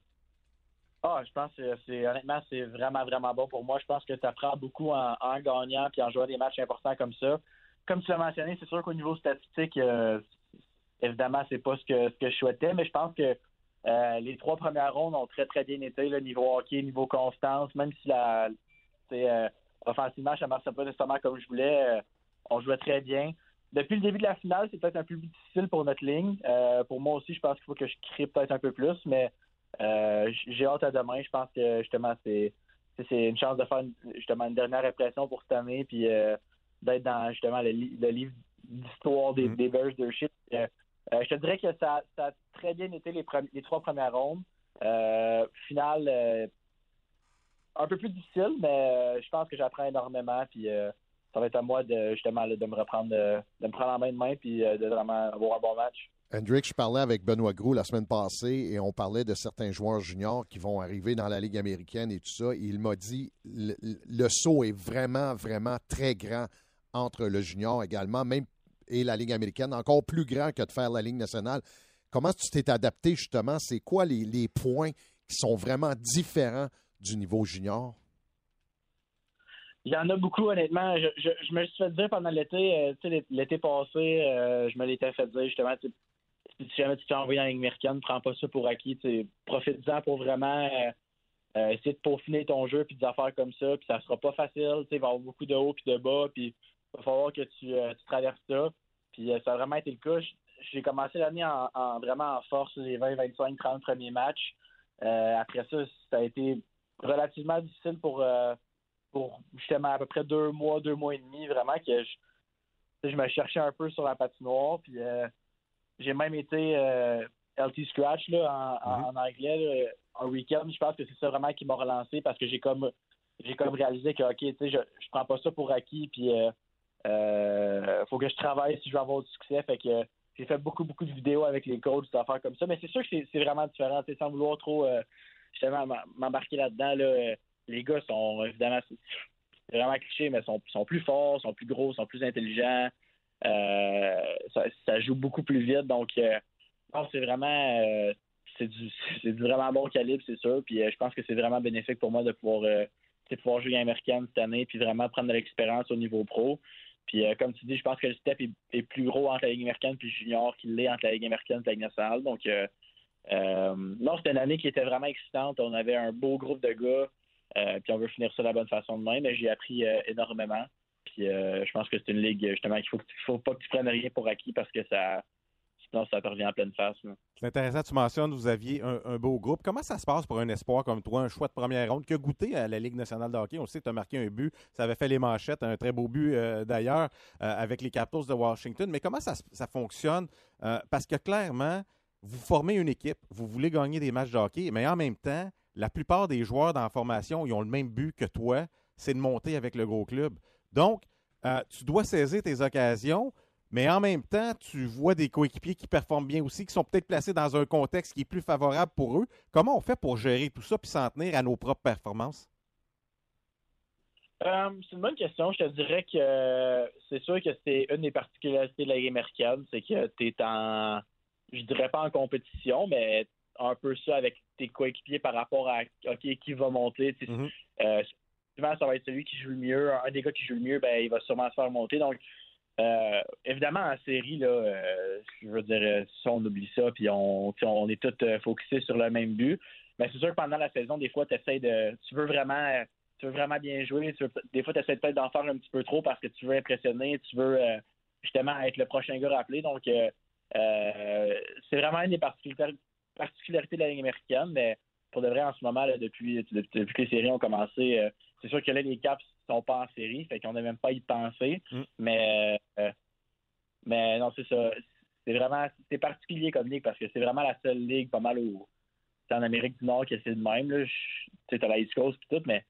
Ah, je pense que c'est honnêtement c'est vraiment vraiment bon pour moi. Je pense que tu apprends beaucoup en, en gagnant puis en jouant des matchs importants comme ça. Comme tu l'as mentionné, c'est sûr qu'au niveau statistique, euh, évidemment, c'est pas ce que je souhaitais, mais je pense que euh, les trois premières rondes ont très très bien été, le niveau hockey, niveau constance, même si euh, offensivement, ça ne marchait pas nécessairement comme je voulais. euh, on jouait très bien. Depuis le début de la finale, c'est peut-être un peu plus difficile pour notre ligne. Pour moi aussi, je pense qu'il faut que je crée peut-être un peu plus, mais j'ai hâte à demain. Je pense que justement, c'est une chance de faire une- justement une dernière impression pour cette année, puis d'être dans justement le, li- le livre d'histoire des, des Bears de shit. Euh, euh, je te dirais que ça, ça a très bien été les, trois premières rondes. Euh, finale, euh, un peu plus difficile, mais je pense que j'apprends énormément, puis ça va être à moi de justement là, de me reprendre, de, me prendre en main de main, puis de vraiment avoir un bon match. Hendrick, je parlais avec Benoît Gros la semaine passée et on parlait de certains joueurs juniors qui vont arriver dans la Ligue américaine et tout ça. Et il m'a dit le, le saut est vraiment, vraiment très grand entre le junior également, même et la Ligue américaine, encore plus grand que de faire la Ligue nationale. Comment tu t'es adapté justement? C'est quoi les, les points qui sont vraiment différents du niveau junior? Il y en a beaucoup, honnêtement. Je, me suis fait dire pendant l'été, euh, tu sais, l'été passé, euh, je me l'étais fait dire justement, si jamais tu t'es envoyé la Ligue américaine, prends pas ça pour acquis. Profite-en pour vraiment euh, essayer de peaufiner ton jeu puis des affaires comme ça. Puis ça sera pas facile. Il va y avoir beaucoup de hauts puis de bas. Puis va falloir que tu, euh, tu traverses ça. Puis euh, ça a vraiment été le cas. J'ai commencé l'année en, en- vraiment en force, les 20, 25, 30 premiers matchs. Euh, après ça, ça a été relativement difficile pour, pour justement à peu près deux mois, deux mois et demi, vraiment que je, je me cherchais un peu sur la patinoire. Puis j'ai même été LT Scratch là, en, en- en anglais un week-end. Je pense que c'est ça vraiment qui m'a relancé parce que j'ai comme j'ai comme réalisé que ok, tu sais, je, je prends pas ça pour acquis. Puis faut que je travaille si je veux avoir du succès. Fait que euh, j'ai fait beaucoup, beaucoup de vidéos avec les coachs, des affaires comme ça. Mais c'est sûr que c'est vraiment différent. Sans vouloir trop euh, justement m'em- m'embarquer là-dedans, là, euh, les gars sont évidemment c'est vraiment cliché, mais sont, sont plus forts, sont plus gros, sont plus intelligents. Euh, ça, joue beaucoup plus vite. Donc euh, c'est vraiment euh, c'est du vraiment bon calibre, c'est sûr. Puis euh, je pense que c'est vraiment bénéfique pour moi de pouvoir euh, sais, pouvoir jouer américaine cette année, puis vraiment prendre de l'expérience au niveau pro. Puis euh, comme tu dis, je pense que le step est, plus gros entre la Ligue américaine puis junior qu'il l'est entre la Ligue américaine et la Ligue nationale. Donc euh, euh, non, c'était une année qui était vraiment excitante. On avait un beau groupe de gars. puis on veut finir ça de la bonne façon demain, mais j'ai appris énormément. Puis je pense que c'est une ligue justement qu'il faut faut pas que tu prennes rien pour acquis parce que ça sinon ça revient en pleine face. C'est intéressant, tu mentionnes, vous aviez un, un beau groupe. Comment ça se passe pour un espoir comme toi, un choix de première ronde, qui a goûté à la Ligue nationale de hockey? On sait que tu as marqué un but, ça avait fait les manchettes, un très beau but euh, d'ailleurs, euh, avec les Capitals de Washington. Mais comment ça, fonctionne? Euh, parce que clairement, vous formez une équipe, vous voulez gagner des matchs de hockey, mais en même temps, la plupart des joueurs dans la formation, ils ont le même but que toi, c'est de monter avec le gros club. Donc, tu dois saisir tes occasions, mais en même temps, tu vois des coéquipiers qui performent bien aussi, qui sont peut-être placés dans un contexte qui est plus favorable pour eux. Comment on fait pour gérer tout ça puis s'en tenir à nos propres performances? Euh, c'est une bonne question. Je te dirais que euh, c'est sûr que c'est une des particularités de la Ligue américaine, c'est que tu es en, je dirais pas en compétition, mais un peu ça avec tes coéquipiers par rapport à OK, qui va monter. Sais, euh, souvent, ça va être celui qui joue le mieux. Un des gars qui joue le mieux, ben, il va sûrement se faire monter. Donc, euh, évidemment, en série, là, euh, je veux dire, euh, ça, on oublie ça, puis on, on est tous euh, focusés sur le même but. Mais c'est sûr que pendant la saison, des fois, tu de. Tu veux vraiment. Tu veux vraiment bien jouer. Tu veux- des fois, tu essaies peut-être d'en faire un petit peu trop parce que tu veux impressionner, tu veux justement être le prochain gars rappelé. Donc, c'est vraiment une des particularités, particularité de la Ligue américaine, mais pour de vrai, en ce moment, depuis, que les séries ont commencé, c'est sûr que là, les Caps sont pas en série, fait qu'on n'a même pas y pensé. Mm. Mais, euh, mais non, c'est ça. C'est vraiment c'est particulier comme ligue parce que c'est vraiment la seule ligue pas mal au, c'est en Amérique du Nord qui c'est de même. Là. Tu sais, la East Coast et tout, mais,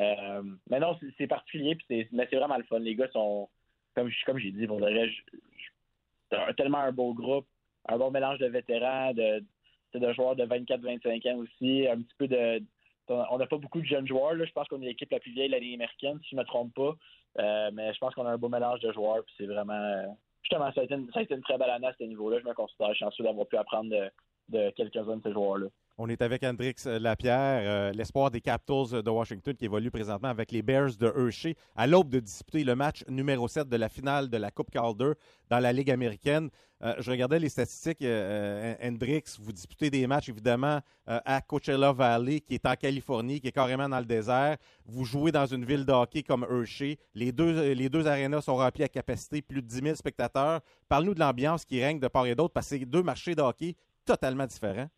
euh, mais non, c'est, particulier, puis c'est, mais c'est vraiment le fun. Les gars sont, comme, comme j'ai dit, pour c'est un- tellement un beau groupe, un bon mélange de vétérans, de, de joueurs de 24-25 ans aussi, un petit peu de. On n'a pas beaucoup de jeunes joueurs. Là. Je pense qu'on est l'équipe la plus vieille de la américaine, si je ne me trompe pas. Euh, mais je pense qu'on a un beau mélange de joueurs. Puis c'est vraiment. euh, justement, ça a, été une, ça a été une très belle année à ce niveau-là. Je me considère chanceux d'avoir pu apprendre de, de quelques-uns de ces joueurs-là. On est avec Hendrix Lapierre, euh, l'espoir des Capitals de Washington qui évolue présentement avec les Bears de Hershey à l'aube de disputer le match numéro 7 de la finale de la Coupe Calder dans la Ligue américaine. Euh, je regardais les statistiques. euh, euh, Hendrix, vous disputez des matchs évidemment à Coachella Valley qui est en Californie, qui est carrément dans le désert. Vous jouez dans une ville de hockey comme Hershey. Les deux, les sont remplis à capacité, plus de 10 000 spectateurs. Parle-nous de l'ambiance qui règne de part et d'autre parce que c'est deux marchés de hockey totalement différents.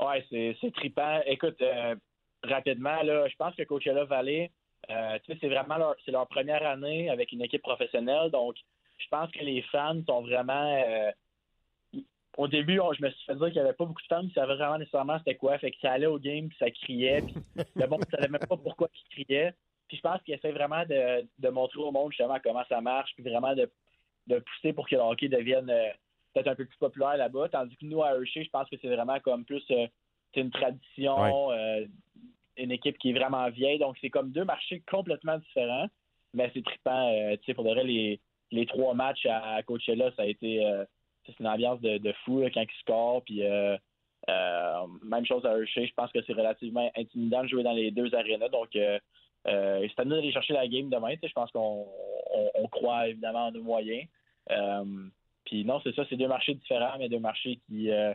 Ouais, c'est, trippant. Écoute, euh, rapidement, là, je pense que Coachella Valley, euh, tu sais, c'est vraiment leur, c'est leur première année avec une équipe professionnelle. Donc, je pense que les fans sont vraiment. euh, au début, on- je me suis fait dire qu'il n'y avait pas beaucoup de fans qui savaient vraiment nécessairement c'était quoi. Fait que ça allait au game, puis ça criait. Puis le monde ne savait même pas pourquoi ils criaient. Puis je pense qu'ils essaient vraiment de, de montrer au monde justement comment ça marche, puis vraiment de, de pousser pour que le hockey devienne euh, peut-être un peu plus populaire là-bas. Tandis que nous, à Hershey, je pense que c'est vraiment comme plus euh, c'est une tradition, euh, une équipe qui est vraiment vieille. Donc, c'est comme deux marchés complètement différents. Mais c'est trippant. euh, tu sais, pour de vrai, les, les trois matchs à, à Coachella, ça a été c'est une ambiance de, de fou là, quand ils scorent. Puis, même chose à Hershey. Je pense que c'est relativement intimidant de jouer dans les deux arénas. Donc, euh, c'est à nous d'aller chercher la game demain. Tu sais, Je pense qu'on on, on croit évidemment en nos moyens. Euh, puis non, c'est ça, c'est deux marchés différents, mais deux marchés qui, euh,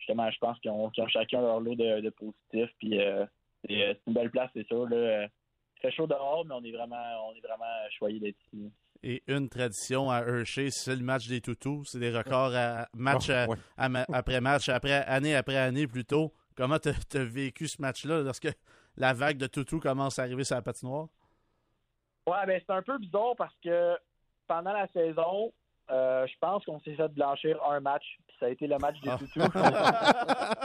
justement, je pense qu'ils ont, chacun leur lot de, de positifs. Puis euh, c'est euh, c'est une belle place, c'est sûr. Là. Il fait chaud dehors, mais on est vraiment, on est vraiment choyés d'être ici. Et une tradition à Hershey, c'est le match des toutous. C'est des records à match Oh, à- ouais. à ma- après match, après année après année plutôt. Comment tu as vécu ce match-là lorsque la vague de toutous commence à arriver sur la patinoire? Ouais, ben c'est un peu bizarre parce que pendant la saison, euh, je pense qu'on s'est fait blanchir un match, puis ça a été le match des toutous.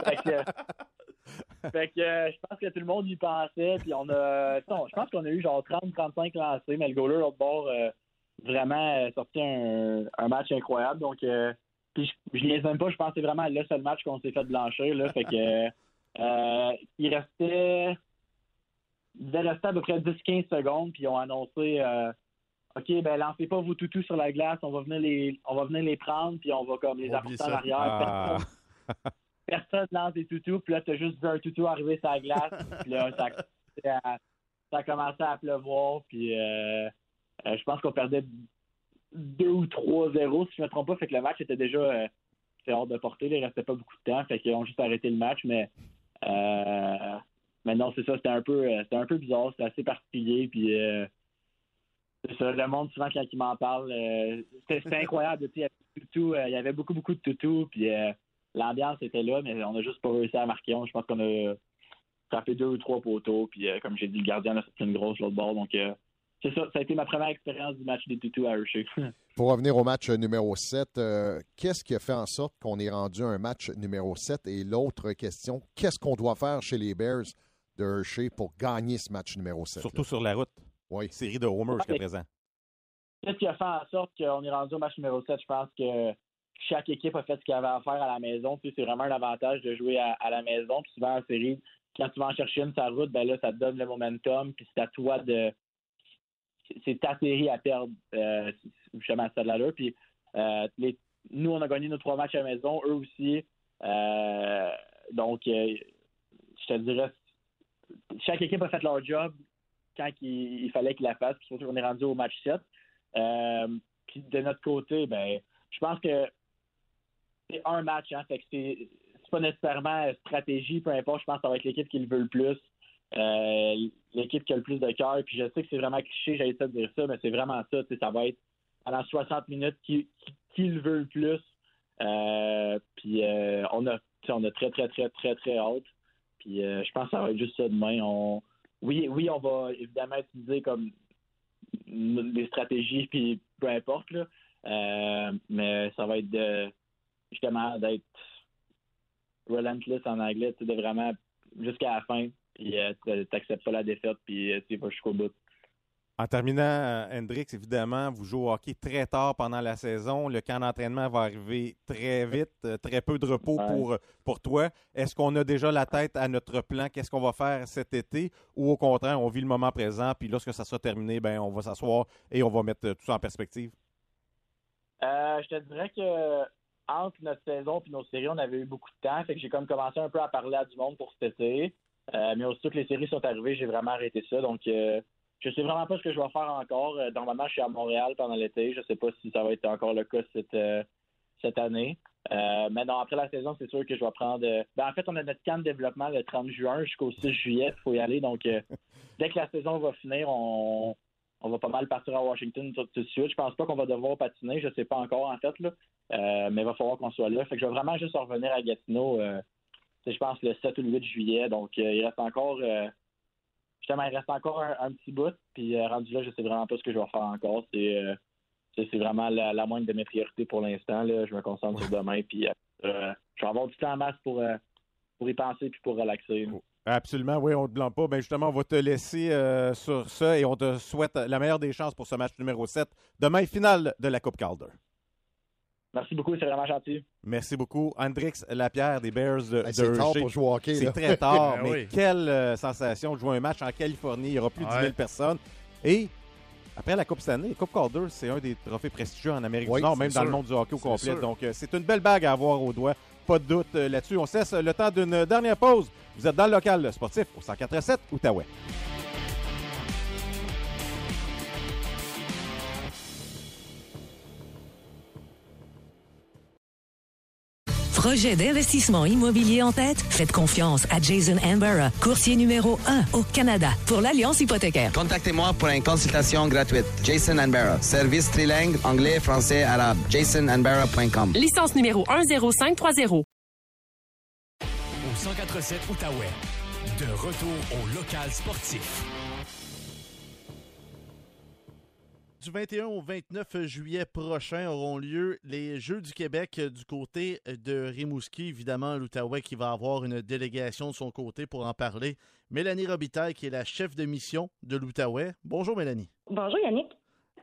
fait que, fait que, euh, je pense que tout le monde y pensait, puis on a, non, je pense qu'on a eu genre 30-35 lancés, mais le goaler, l'autre bord, euh, vraiment euh, sorti un, un match incroyable. Donc, euh, puis je, je niaise même pas, je pense que c'est vraiment le seul match qu'on s'est fait blanchir. Là, fait que, il restait il devait rester à peu près 10-15 secondes, puis ils ont annoncé OK, ben lancez pas vos toutous sur la glace, on va venir les on va venir les prendre, puis on va comme les apporter en arrière. Ah. Personne, personne lance des toutous, puis là, t'as juste vu un toutou arriver sur la glace, puis là, ça, a commencé à- ça a commencé à pleuvoir, puis euh, euh, je pense qu'on perdait 2 ou 3-0, si je me trompe pas, fait que le match était déjà euh, hors de portée, il restait pas beaucoup de temps, fait qu'ils ont juste arrêté le match, mais euh, mais non, c'est ça, c'était un peu c'était un peu bizarre, c'était assez particulier, puis c'est ça, le monde, souvent, quand il m'en parle, euh, c'était incroyable. Il y, avait euh, il y avait beaucoup, beaucoup de toutous, puis euh, l'ambiance était là, mais on a juste pas réussi à marquer. Je pense qu'on a frappé deux ou trois poteaux, puis euh, comme j'ai dit, le gardien a sorti une grosse l'autre bord. Donc, euh, c'est ça, ça a été ma première expérience du match des toutous à Hershey. Pour revenir au match numéro 7, euh, qu'est-ce qui a fait en sorte qu'on est rendu à un match numéro 7? Et l'autre question, qu'est-ce qu'on doit faire chez les Bears de Hershey pour gagner ce match numéro 7? Surtout sur la route. Oui. Série de homers jusqu'à présent. Qu'est-ce qui a fait en sorte qu'on est rendu au match numéro 7? Je pense que chaque équipe a fait ce qu'elle avait à faire à la maison. Tu sais, c'est vraiment un avantage de jouer à, à la maison. Puis souvent en série, quand tu vas en chercher une la route, ben là, ça te donne le momentum. Puis c'est à toi de. C'est ta série à perdre, euh, justement, à ce stade-là. Puis euh, les- nous, on a gagné nos trois matchs à la maison, eux aussi. Euh, donc, euh, je te dirais, chaque équipe a fait leur job quand il, fallait qu'il la fasse. Puis surtout, on est rendu au match 7. Euh, puis de notre côté, ben, je pense que c'est un match, hein, fait c'est c'est pas nécessairement stratégie, peu importe. Je pense que ça va être l'équipe qui le veut le plus, euh, l'équipe qui a le plus de cœur. Puis je sais que c'est vraiment cliché, j'allais de dire ça, mais c'est vraiment ça. Ça va être pendant 60 minutes qui, qui, le veut le plus. Euh, puis on a on très, très, très, très, très hâte. Puis je pense que ça va être juste ça demain. On, oui, oui, on va évidemment utiliser comme des stratégies, puis peu importe, là. mais ça va être de, justement d'être relentless en anglais, de vraiment jusqu'à la fin, puis tu t'acceptes pas la défaite, puis tu vas jusqu'au bout. En terminant, euh, Hendrix, évidemment, vous jouez au hockey très tard pendant la saison. Le camp d'entraînement va arriver très vite, euh, très peu de repos pour, pour toi. Est-ce qu'on a déjà la tête à notre plan? Qu'est-ce qu'on va faire cet été? Ou au contraire, on vit le moment présent, puis lorsque ça sera terminé, ben, on va s'asseoir et on va mettre tout ça en perspective? Euh, je te dirais que entre notre saison et nos séries, on avait eu beaucoup de temps. Fait que j'ai comme commencé un peu à parler à du monde pour cet été. mais aussitôt que les séries sont arrivées, j'ai vraiment arrêté ça. Donc, je sais vraiment pas ce que je vais faire encore. Euh, normalement, je suis à Montréal pendant l'été. Je sais pas si ça va être encore le cas cette, euh, cette année. Euh, mais non, après la saison, c'est sûr que je vais prendre. Ben, en fait, on a notre camp de développement le 30 juin jusqu'au 6 juillet. Il faut y aller. Donc, dès que la saison va finir, on, on va pas mal partir à Washington tout, de suite. Je pense pas qu'on va devoir patiner. Je sais pas encore, en fait. Là. mais il va falloir qu'on soit là. Fait que je vais vraiment juste revenir à Gatineau. je pense le 7 ou le 8 juillet. Donc, il reste encore justement, il reste encore un, petit bout. Puis euh, rendu là, je sais vraiment pas ce que je vais faire encore. C'est euh, c'est vraiment la, moindre de mes priorités pour l'instant. Je me concentre sur demain. Puis euh, je vais avoir du temps en masse pour, pour y penser puis pour relaxer. Absolument, oui, on ne te blâme pas. Ben justement, on va te laisser sur ça et on te souhaite la meilleure des chances pour ce match numéro 7. Demain, finale de la Coupe Calder. Merci beaucoup, c'est vraiment gentil. Merci beaucoup. Andrix Lapierre des Bears de, C'est tard pour jouer au hockey. C'est très tard, ben mais quelle euh, sensation de jouer un match en Californie. Il y aura plus de 10 000 personnes. Et après la Coupe Stanley, la Coupe Calder, c'est un des trophées prestigieux en Amérique du Nord, même dans le monde du hockey au complet. Donc, euh, c'est une belle bague à avoir au doigt. Pas de doute euh, là-dessus. On cesse le temps d'une dernière pause. Vous êtes dans le local sportif au 147 Outaouais. Projet d'investissement immobilier en tête? Faites confiance à Jason Ambera, courtier numéro 1 au Canada pour l'Alliance hypothécaire. Contactez-moi pour une consultation gratuite. Jason Ambera. Service trilingue, anglais, français, arabe. jasonandbera.com. Licence numéro 10530. Au 147 Outaouais. De retour au local sportif. Du 21 au 29 juillet prochain auront lieu les Jeux du Québec du côté de Rimouski. Évidemment, l'Outaouais qui va avoir une délégation de son côté pour en parler. Mélanie Robitaille, qui est la chef de mission de l'Outaouais. Bonjour, Mélanie. Bonjour, Yannick.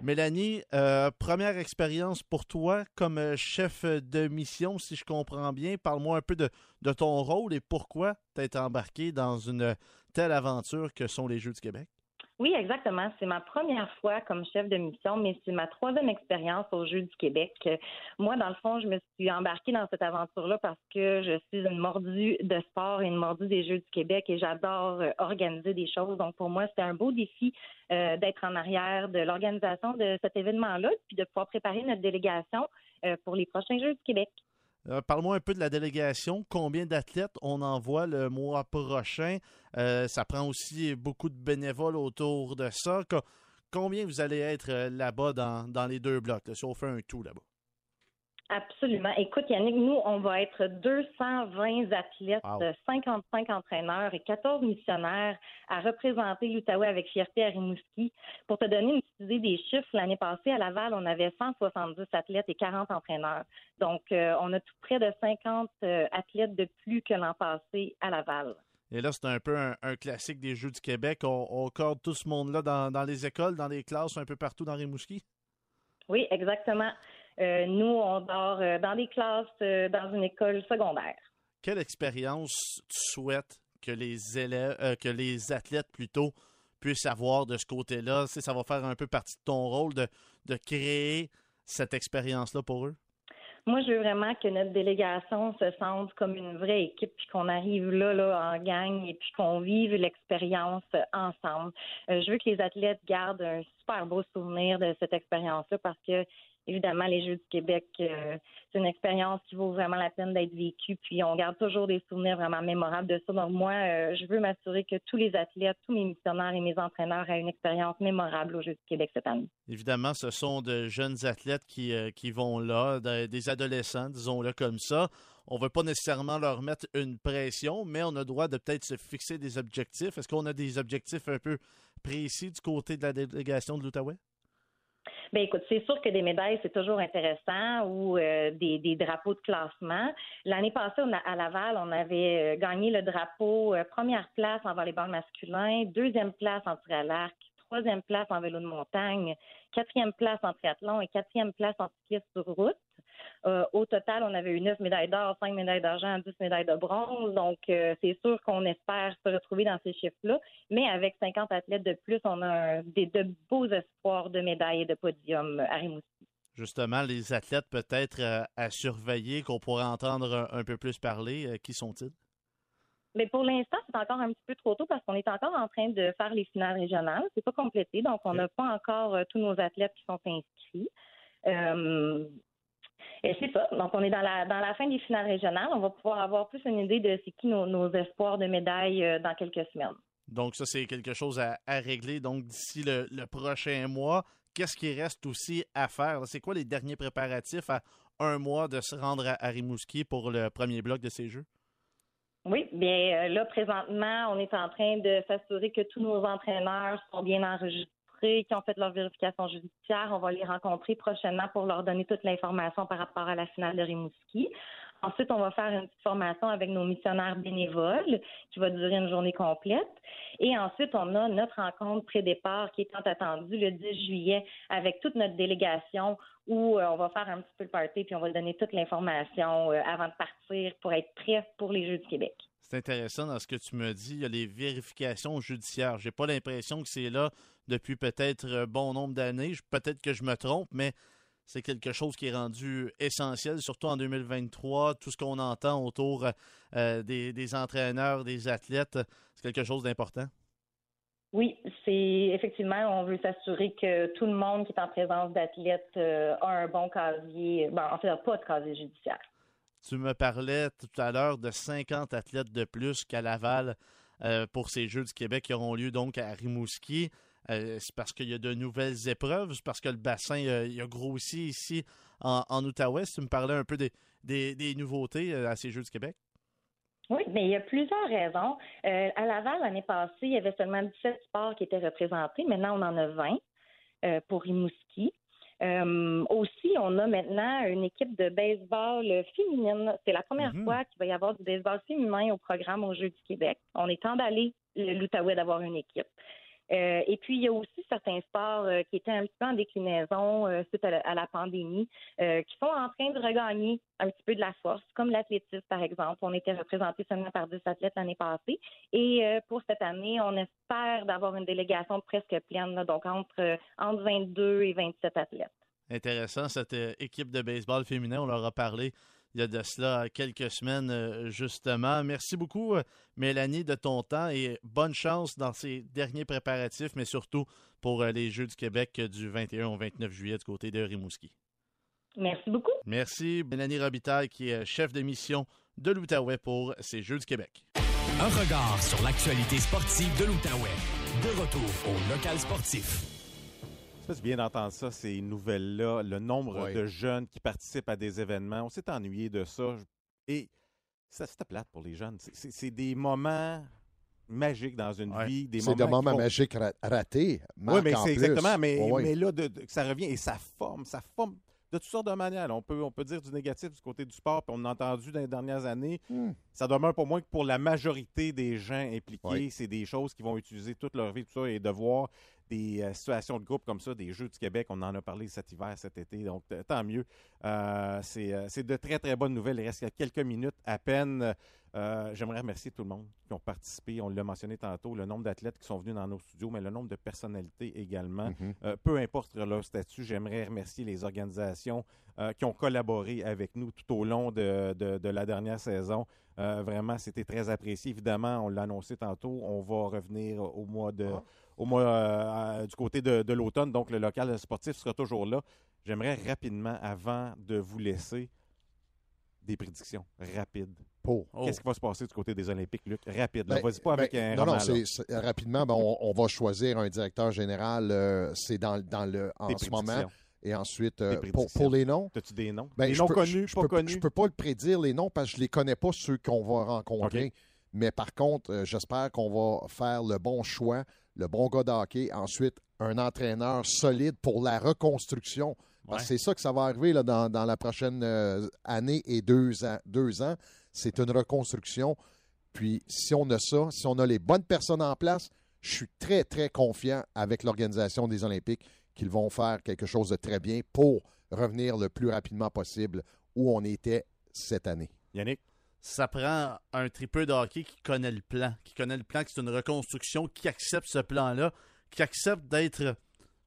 Mélanie, euh, première expérience pour toi comme chef de mission, si je comprends bien. Parle-moi un peu de, de ton rôle et pourquoi tu as été embarqué dans une telle aventure que sont les Jeux du Québec. Oui, exactement. C'est ma première fois comme chef de mission, mais c'est ma troisième expérience aux Jeux du Québec. Moi, dans le fond, je me suis embarquée dans cette aventure-là parce que je suis une mordue de sport et une mordue des Jeux du Québec et j'adore euh, organiser des choses. Donc, pour moi, c'était un beau défi euh, d'être en arrière de l'organisation de cet événement-là, puis de pouvoir préparer notre délégation euh, pour les prochains Jeux du Québec. Euh, parle-moi un peu de la délégation. Combien d'athlètes on envoie le mois prochain? Euh, ça prend aussi beaucoup de bénévoles autour de ça. combien vous allez être euh, là-bas dans, les deux blocs, si on fait un tout là-bas? Absolument. Écoute, Yannick, nous, on va être 220 athlètes, 55 entraîneurs et 14 missionnaires à représenter l'Outaouais avec fierté à Rimouski. Pour te donner une idée des chiffres, l'année passée, à Laval, on avait 170 athlètes et 40 entraîneurs. Donc, euh, on a tout près de 50 euh, athlètes de plus que l'an passé à Laval. Et là, c'est un peu un, classique des Jeux du Québec. On, on corde tout ce monde-là dans, dans les écoles, dans les classes, un peu partout dans Rimouski? Oui, exactement. Euh, nous, on dort euh, dans des classes euh, dans une école secondaire. Quelle expérience tu souhaites que les élèves, que les athlètes plutôt puissent avoir de ce côté-là? ça va faire un peu partie de ton rôle de, de créer cette expérience-là pour eux? Moi, je veux vraiment que notre délégation se sente comme une vraie équipe, puis qu'on arrive là, là, en gang, et puis qu'on vive l'expérience ensemble. je veux que les athlètes gardent un super beau souvenir de cette expérience-là parce que évidemment, les Jeux du Québec, euh, c'est une expérience qui vaut vraiment la peine d'être vécue. Puis on garde toujours des souvenirs vraiment mémorables de ça. Donc moi, euh, je veux m'assurer que tous les athlètes, tous mes missionnaires et mes entraîneurs aient une expérience mémorable aux Jeux du Québec cette année. Évidemment, ce sont de jeunes athlètes qui, euh, qui vont là, de- des adolescents, disons-le comme ça. On ne veut pas nécessairement leur mettre une pression, mais on a le droit de peut-être se fixer des objectifs. Est-ce qu'on a des objectifs un peu précis du côté de la délégation de l'Outaouais? Ben écoute, c'est sûr que des médailles, c'est toujours intéressant ou euh, des, des drapeaux de classement. L'année passée, on a- à Laval, on avait euh, gagné le drapeau euh, première place en volleyball masculin, deuxième place en tir à l'arc, troisième place en vélo de montagne, quatrième place en triathlon et quatrième place en cyclisme sur route. Euh, au total, on avait eu neuf médailles d'or, cinq médailles d'argent, dix médailles de bronze. Donc, euh, c'est sûr qu'on espère se retrouver dans ces chiffres-là. Mais avec 50 athlètes de plus, on a un- des, de beaux espoirs de médailles et de podiums à Rimouski. Justement, les athlètes peut-être euh, à surveiller, qu'on pourrait entendre un, peu plus parler, qui sont-ils? Mais pour l'instant, c'est encore un petit peu trop tôt parce qu'on est encore en train de faire les finales régionales. C'est pas complété, donc on n'a pas encore tous nos athlètes qui sont inscrits. Euh, et c'est ça. Donc, on est dans la dans la fin des finales régionales. On va pouvoir avoir plus une idée de c'est qui nos, nos espoirs de médailles euh, dans quelques semaines. Donc, ça, c'est quelque chose à, à régler. Donc, d'ici le, le prochain mois, qu'est-ce qui reste aussi à faire? C'est quoi les derniers préparatifs à un mois de se rendre à, à Rimouski pour le premier bloc de ces Jeux? Oui, bien euh, là, présentement, on est en train de s'assurer que tous nos entraîneurs sont bien enregistrés, qui ont fait leur vérification judiciaire. On va les rencontrer prochainement pour leur donner toute l'information par rapport à la finale de Rimouski. Ensuite, on va faire une petite formation avec nos missionnaires bénévoles qui va durer une journée complète. Et ensuite, on a notre rencontre pré-départ qui est tant attendue le 10 juillet avec toute notre délégation où euh, on va faire un petit peu le party puis on va donner toute l'information euh, avant de partir pour être prêt pour les Jeux du Québec. C'est intéressant dans ce que tu me dis. Il y a les vérifications judiciaires. J'ai pas l'impression que c'est là depuis peut-être un bon nombre d'années. Peut-être que je me trompe, mais c'est quelque chose qui est rendu essentiel, surtout en 2023. Tout ce qu'on entend autour euh, des, des entraîneurs, des athlètes, c'est quelque chose d'important. Oui, c'est effectivement, on veut s'assurer que tout le monde qui est en présence d'athlètes euh, a un bon casier, ben, en fait, pas de casier judiciaire. Tu me parlais tout à l'heure de 50 athlètes de plus qu'à Laval euh, pour ces Jeux du Québec qui auront lieu donc à Rimouski. Euh, c'est parce qu'il y a de nouvelles épreuves, c'est parce que le bassin euh, il a grossi ici en, en Outaouais. Tu me parlais un peu des, des- des nouveautés euh, à ces Jeux du Québec. Oui, mais il y a plusieurs raisons. Euh, à Laval, l'année passée, il y avait seulement 17 sports qui étaient représentés. Maintenant, on en a 20 euh, pour Rimouski. Euh, aussi, on a maintenant une équipe de baseball féminine. C'est la première fois qu'il va y avoir du baseball féminin au programme aux Jeux du Québec. On est emballé, l'Outaouais, d'avoir une équipe. Euh, et puis, il y a aussi certains sports euh, qui étaient un petit peu en déclinaison euh, suite à la, pandémie, qui sont en train de regagner un petit peu de la force, comme l'athlétisme, par exemple. On était représenté seulement par 10 athlètes l'année passée. Et pour cette année, on espère d'avoir une délégation presque pleine, donc entre, entre 22 et 27 athlètes. Intéressant, cette équipe de baseball féminin. On leur a parlé il y a de cela quelques semaines, euh, justement. Merci beaucoup, euh, Mélanie, de ton temps et bonne chance dans ces derniers préparatifs, mais surtout pour euh, les Jeux du Québec du 21 au 29 juillet du côté de Rimouski. Merci beaucoup. Merci, Mélanie Robitaille, qui est chef de mission de l'Outaouais pour ces Jeux du Québec. Un regard sur l'actualité sportive de l'Outaouais. De retour au local sportif. Bien d'entendre ça, ces nouvelles-là, le nombre de jeunes qui participent à des événements. On s'est ennuyé de ça. Et ça, c'était plate pour les jeunes. C'est- des moments magiques dans une vie. des C'est des moments moments font- magiques ra- ratés. Oui, mais c'est exactement. Mais, là, de- de- ça revient et ça forme, ça forme de toutes sortes de manières. On peut, on peut dire du négatif du côté du sport, puis on a entendu dans les dernières années. Hmm. Ça demeure pour moi que pour la majorité des gens impliqués, Oui. c'est des choses qui vont utiliser toute leur vie, tout ça, et de voir des euh, situations de groupe comme ça, des Jeux du Québec, on en a parlé cet hiver, cet été, donc t- tant mieux. Euh, c'est euh, c'est de très, très bonnes nouvelles. Il reste quelques minutes à peine. Euh, J'aimerais remercier tout le monde qui ont participé. On l'a mentionné tantôt, le nombre d'athlètes qui sont venus dans nos studios, mais le nombre de personnalités également. Mhm. Euh, peu importe leur statut, j'aimerais remercier les organisations euh, qui ont collaboré avec nous tout au long de, de- de la dernière saison. Euh, vraiment, c'était très apprécié. Évidemment, on l'a annoncé tantôt, on va revenir au mois de, au mois euh, euh, du côté de, de l'automne. Donc, le local sportif sera toujours là. j'aimerais rapidement, avant de vous laisser, des prédictions rapides. Pour. Qu'est-ce qui va se passer du côté des Olympiques, Luc? Rapide. Ben, Vas-y pas avec ben, un Non, roman, non, là. c'est- c'est- rapidement, ben, on, on va choisir un directeur général. euh, c'est dans, dans le, en Des ce moment. Et ensuite, euh, pour, pour les noms? As-tu des noms? Ben, des je noms peux- connus, je pas peux, connus? Je peux pas le prédire, les noms, parce que je les connais pas, ceux qu'on va rencontrer. Mais par contre, euh, j'espère qu'on va faire le bon choix, le bon gars de hockey. Ensuite, un entraîneur solide pour la reconstruction. Parce que Ouais. c'est ça que ça va arriver là, dans, dans la prochaine euh, année et deux ans. Deux ans. C'est une reconstruction. Puis, si on a ça, si on a les bonnes personnes en place, je suis très, très confiant avec l'organisation des Olympiques qu'ils vont faire quelque chose de très bien pour revenir le plus rapidement possible où on était cette année. Yannick? Ça prend un tripeux de hockey qui connaît le plan, qui connaît le plan, que c'est une reconstruction, qui accepte ce plan-là, qui accepte d'être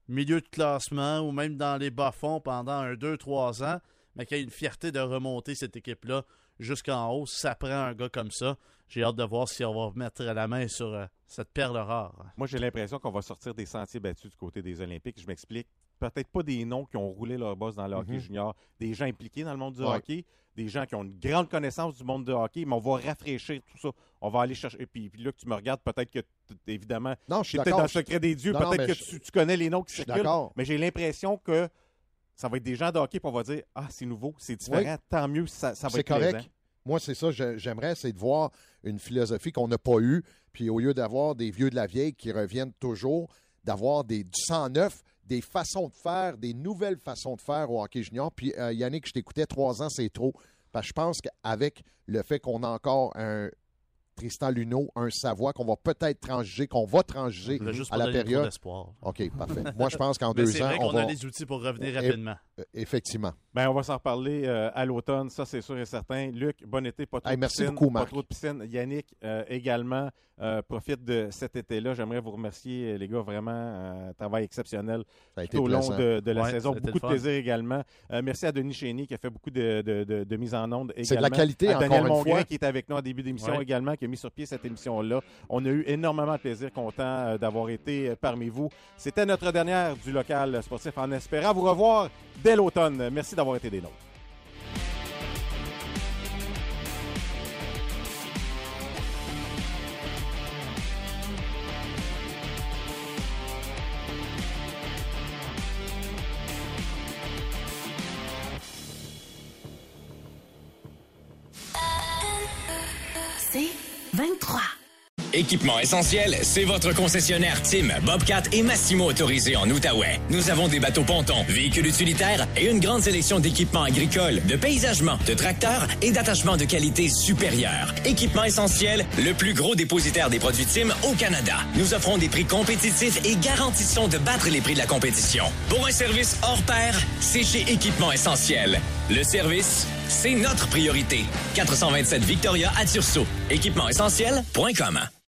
milieu de classement ou même dans les bas-fonds pendant un, deux, trois ans, mais qui a une fierté de remonter cette équipe-là jusqu'en haut. Ça prend un gars comme ça. J'ai hâte de voir si on va mettre la main sur euh, cette perle rare. Moi, j'ai l'impression qu'on va sortir des sentiers battus du côté des Olympiques. Je m'explique. Peut-être pas des noms qui ont roulé leur boss dans le hockey Mhm. junior, des gens impliqués dans le monde du Ouais. hockey, des gens qui ont une grande connaissance du monde du hockey, mais on va rafraîchir tout ça. On va aller chercher. Et puis, puis là, que tu me regardes, peut-être que, évidemment, Non, je suis peut-être dans le secret des dieux, peut-être que je- tu, tu connais les noms qui circulent. Mais j'ai l'impression que ça va être des gens de hockey, puis on va dire Ah, c'est nouveau, c'est différent, tant mieux, ça, ça va C'est être correct. plaisant. Moi, c'est ça, j'aimerais, c'est de voir une philosophie qu'on n'a pas eue, puis au lieu d'avoir des vieux de la vieille qui reviennent toujours, d'avoir des, du sang neuf, des façons de faire, des nouvelles façons de faire au hockey junior. Puis euh, Yannick, je t'écoutais trois ans, c'est trop. Parce que je pense qu'avec le fait qu'on a encore un Tristan Luneau, un Savoie, qu'on va peut-être transiger, qu'on va transiger Je voulais juste à pas la période. d'espoir. OK, parfait. Moi, je pense qu'en deux c'est ans, vrai on va... a les outils pour revenir Eh, rapidement. euh, Effectivement. Ben, on va s'en reparler euh, à l'automne, ça c'est sûr et certain. Luc, bon été, pas trop Hey, de merci piscine, beaucoup, pas Marc. trop de piscine. Yannick euh, également euh, profite de cet été-là. J'aimerais vous remercier, les gars, vraiment un travail exceptionnel Ça a été tout au long de, de la Ouais, saison. Beaucoup de plaisir également. Euh, merci à Denis Chény qui a fait beaucoup de, de, de- de mise en onde également. C'est de la qualité, à Daniel encore une Mongrain fois. qui était avec nous en début d'émission Ouais. également, qui a sur pied cette émission-là. On a eu énormément de plaisir, content euh, d'avoir été euh, parmi vous. C'était notre dernière du local sportif en espérant vous revoir dès l'automne. Merci d'avoir été des nôtres. 23. Équipement essentiel, c'est votre concessionnaire Tim, Bobcat et Massimo autorisé en Outaouais. Nous avons des bateaux pontons, véhicules utilitaires et une grande sélection d'équipements agricoles, de paysagement, de tracteurs et d'attachements de qualité supérieure. Équipement essentiel, le plus gros dépositaire des produits Tim au Canada. Nous offrons des prix compétitifs et garantissons de battre les prix de la compétition. Pour un service hors pair, c'est chez Équipement essentiel. Le service, c'est notre priorité. 427 Victoria à Tursault. Équipement essentiel.com.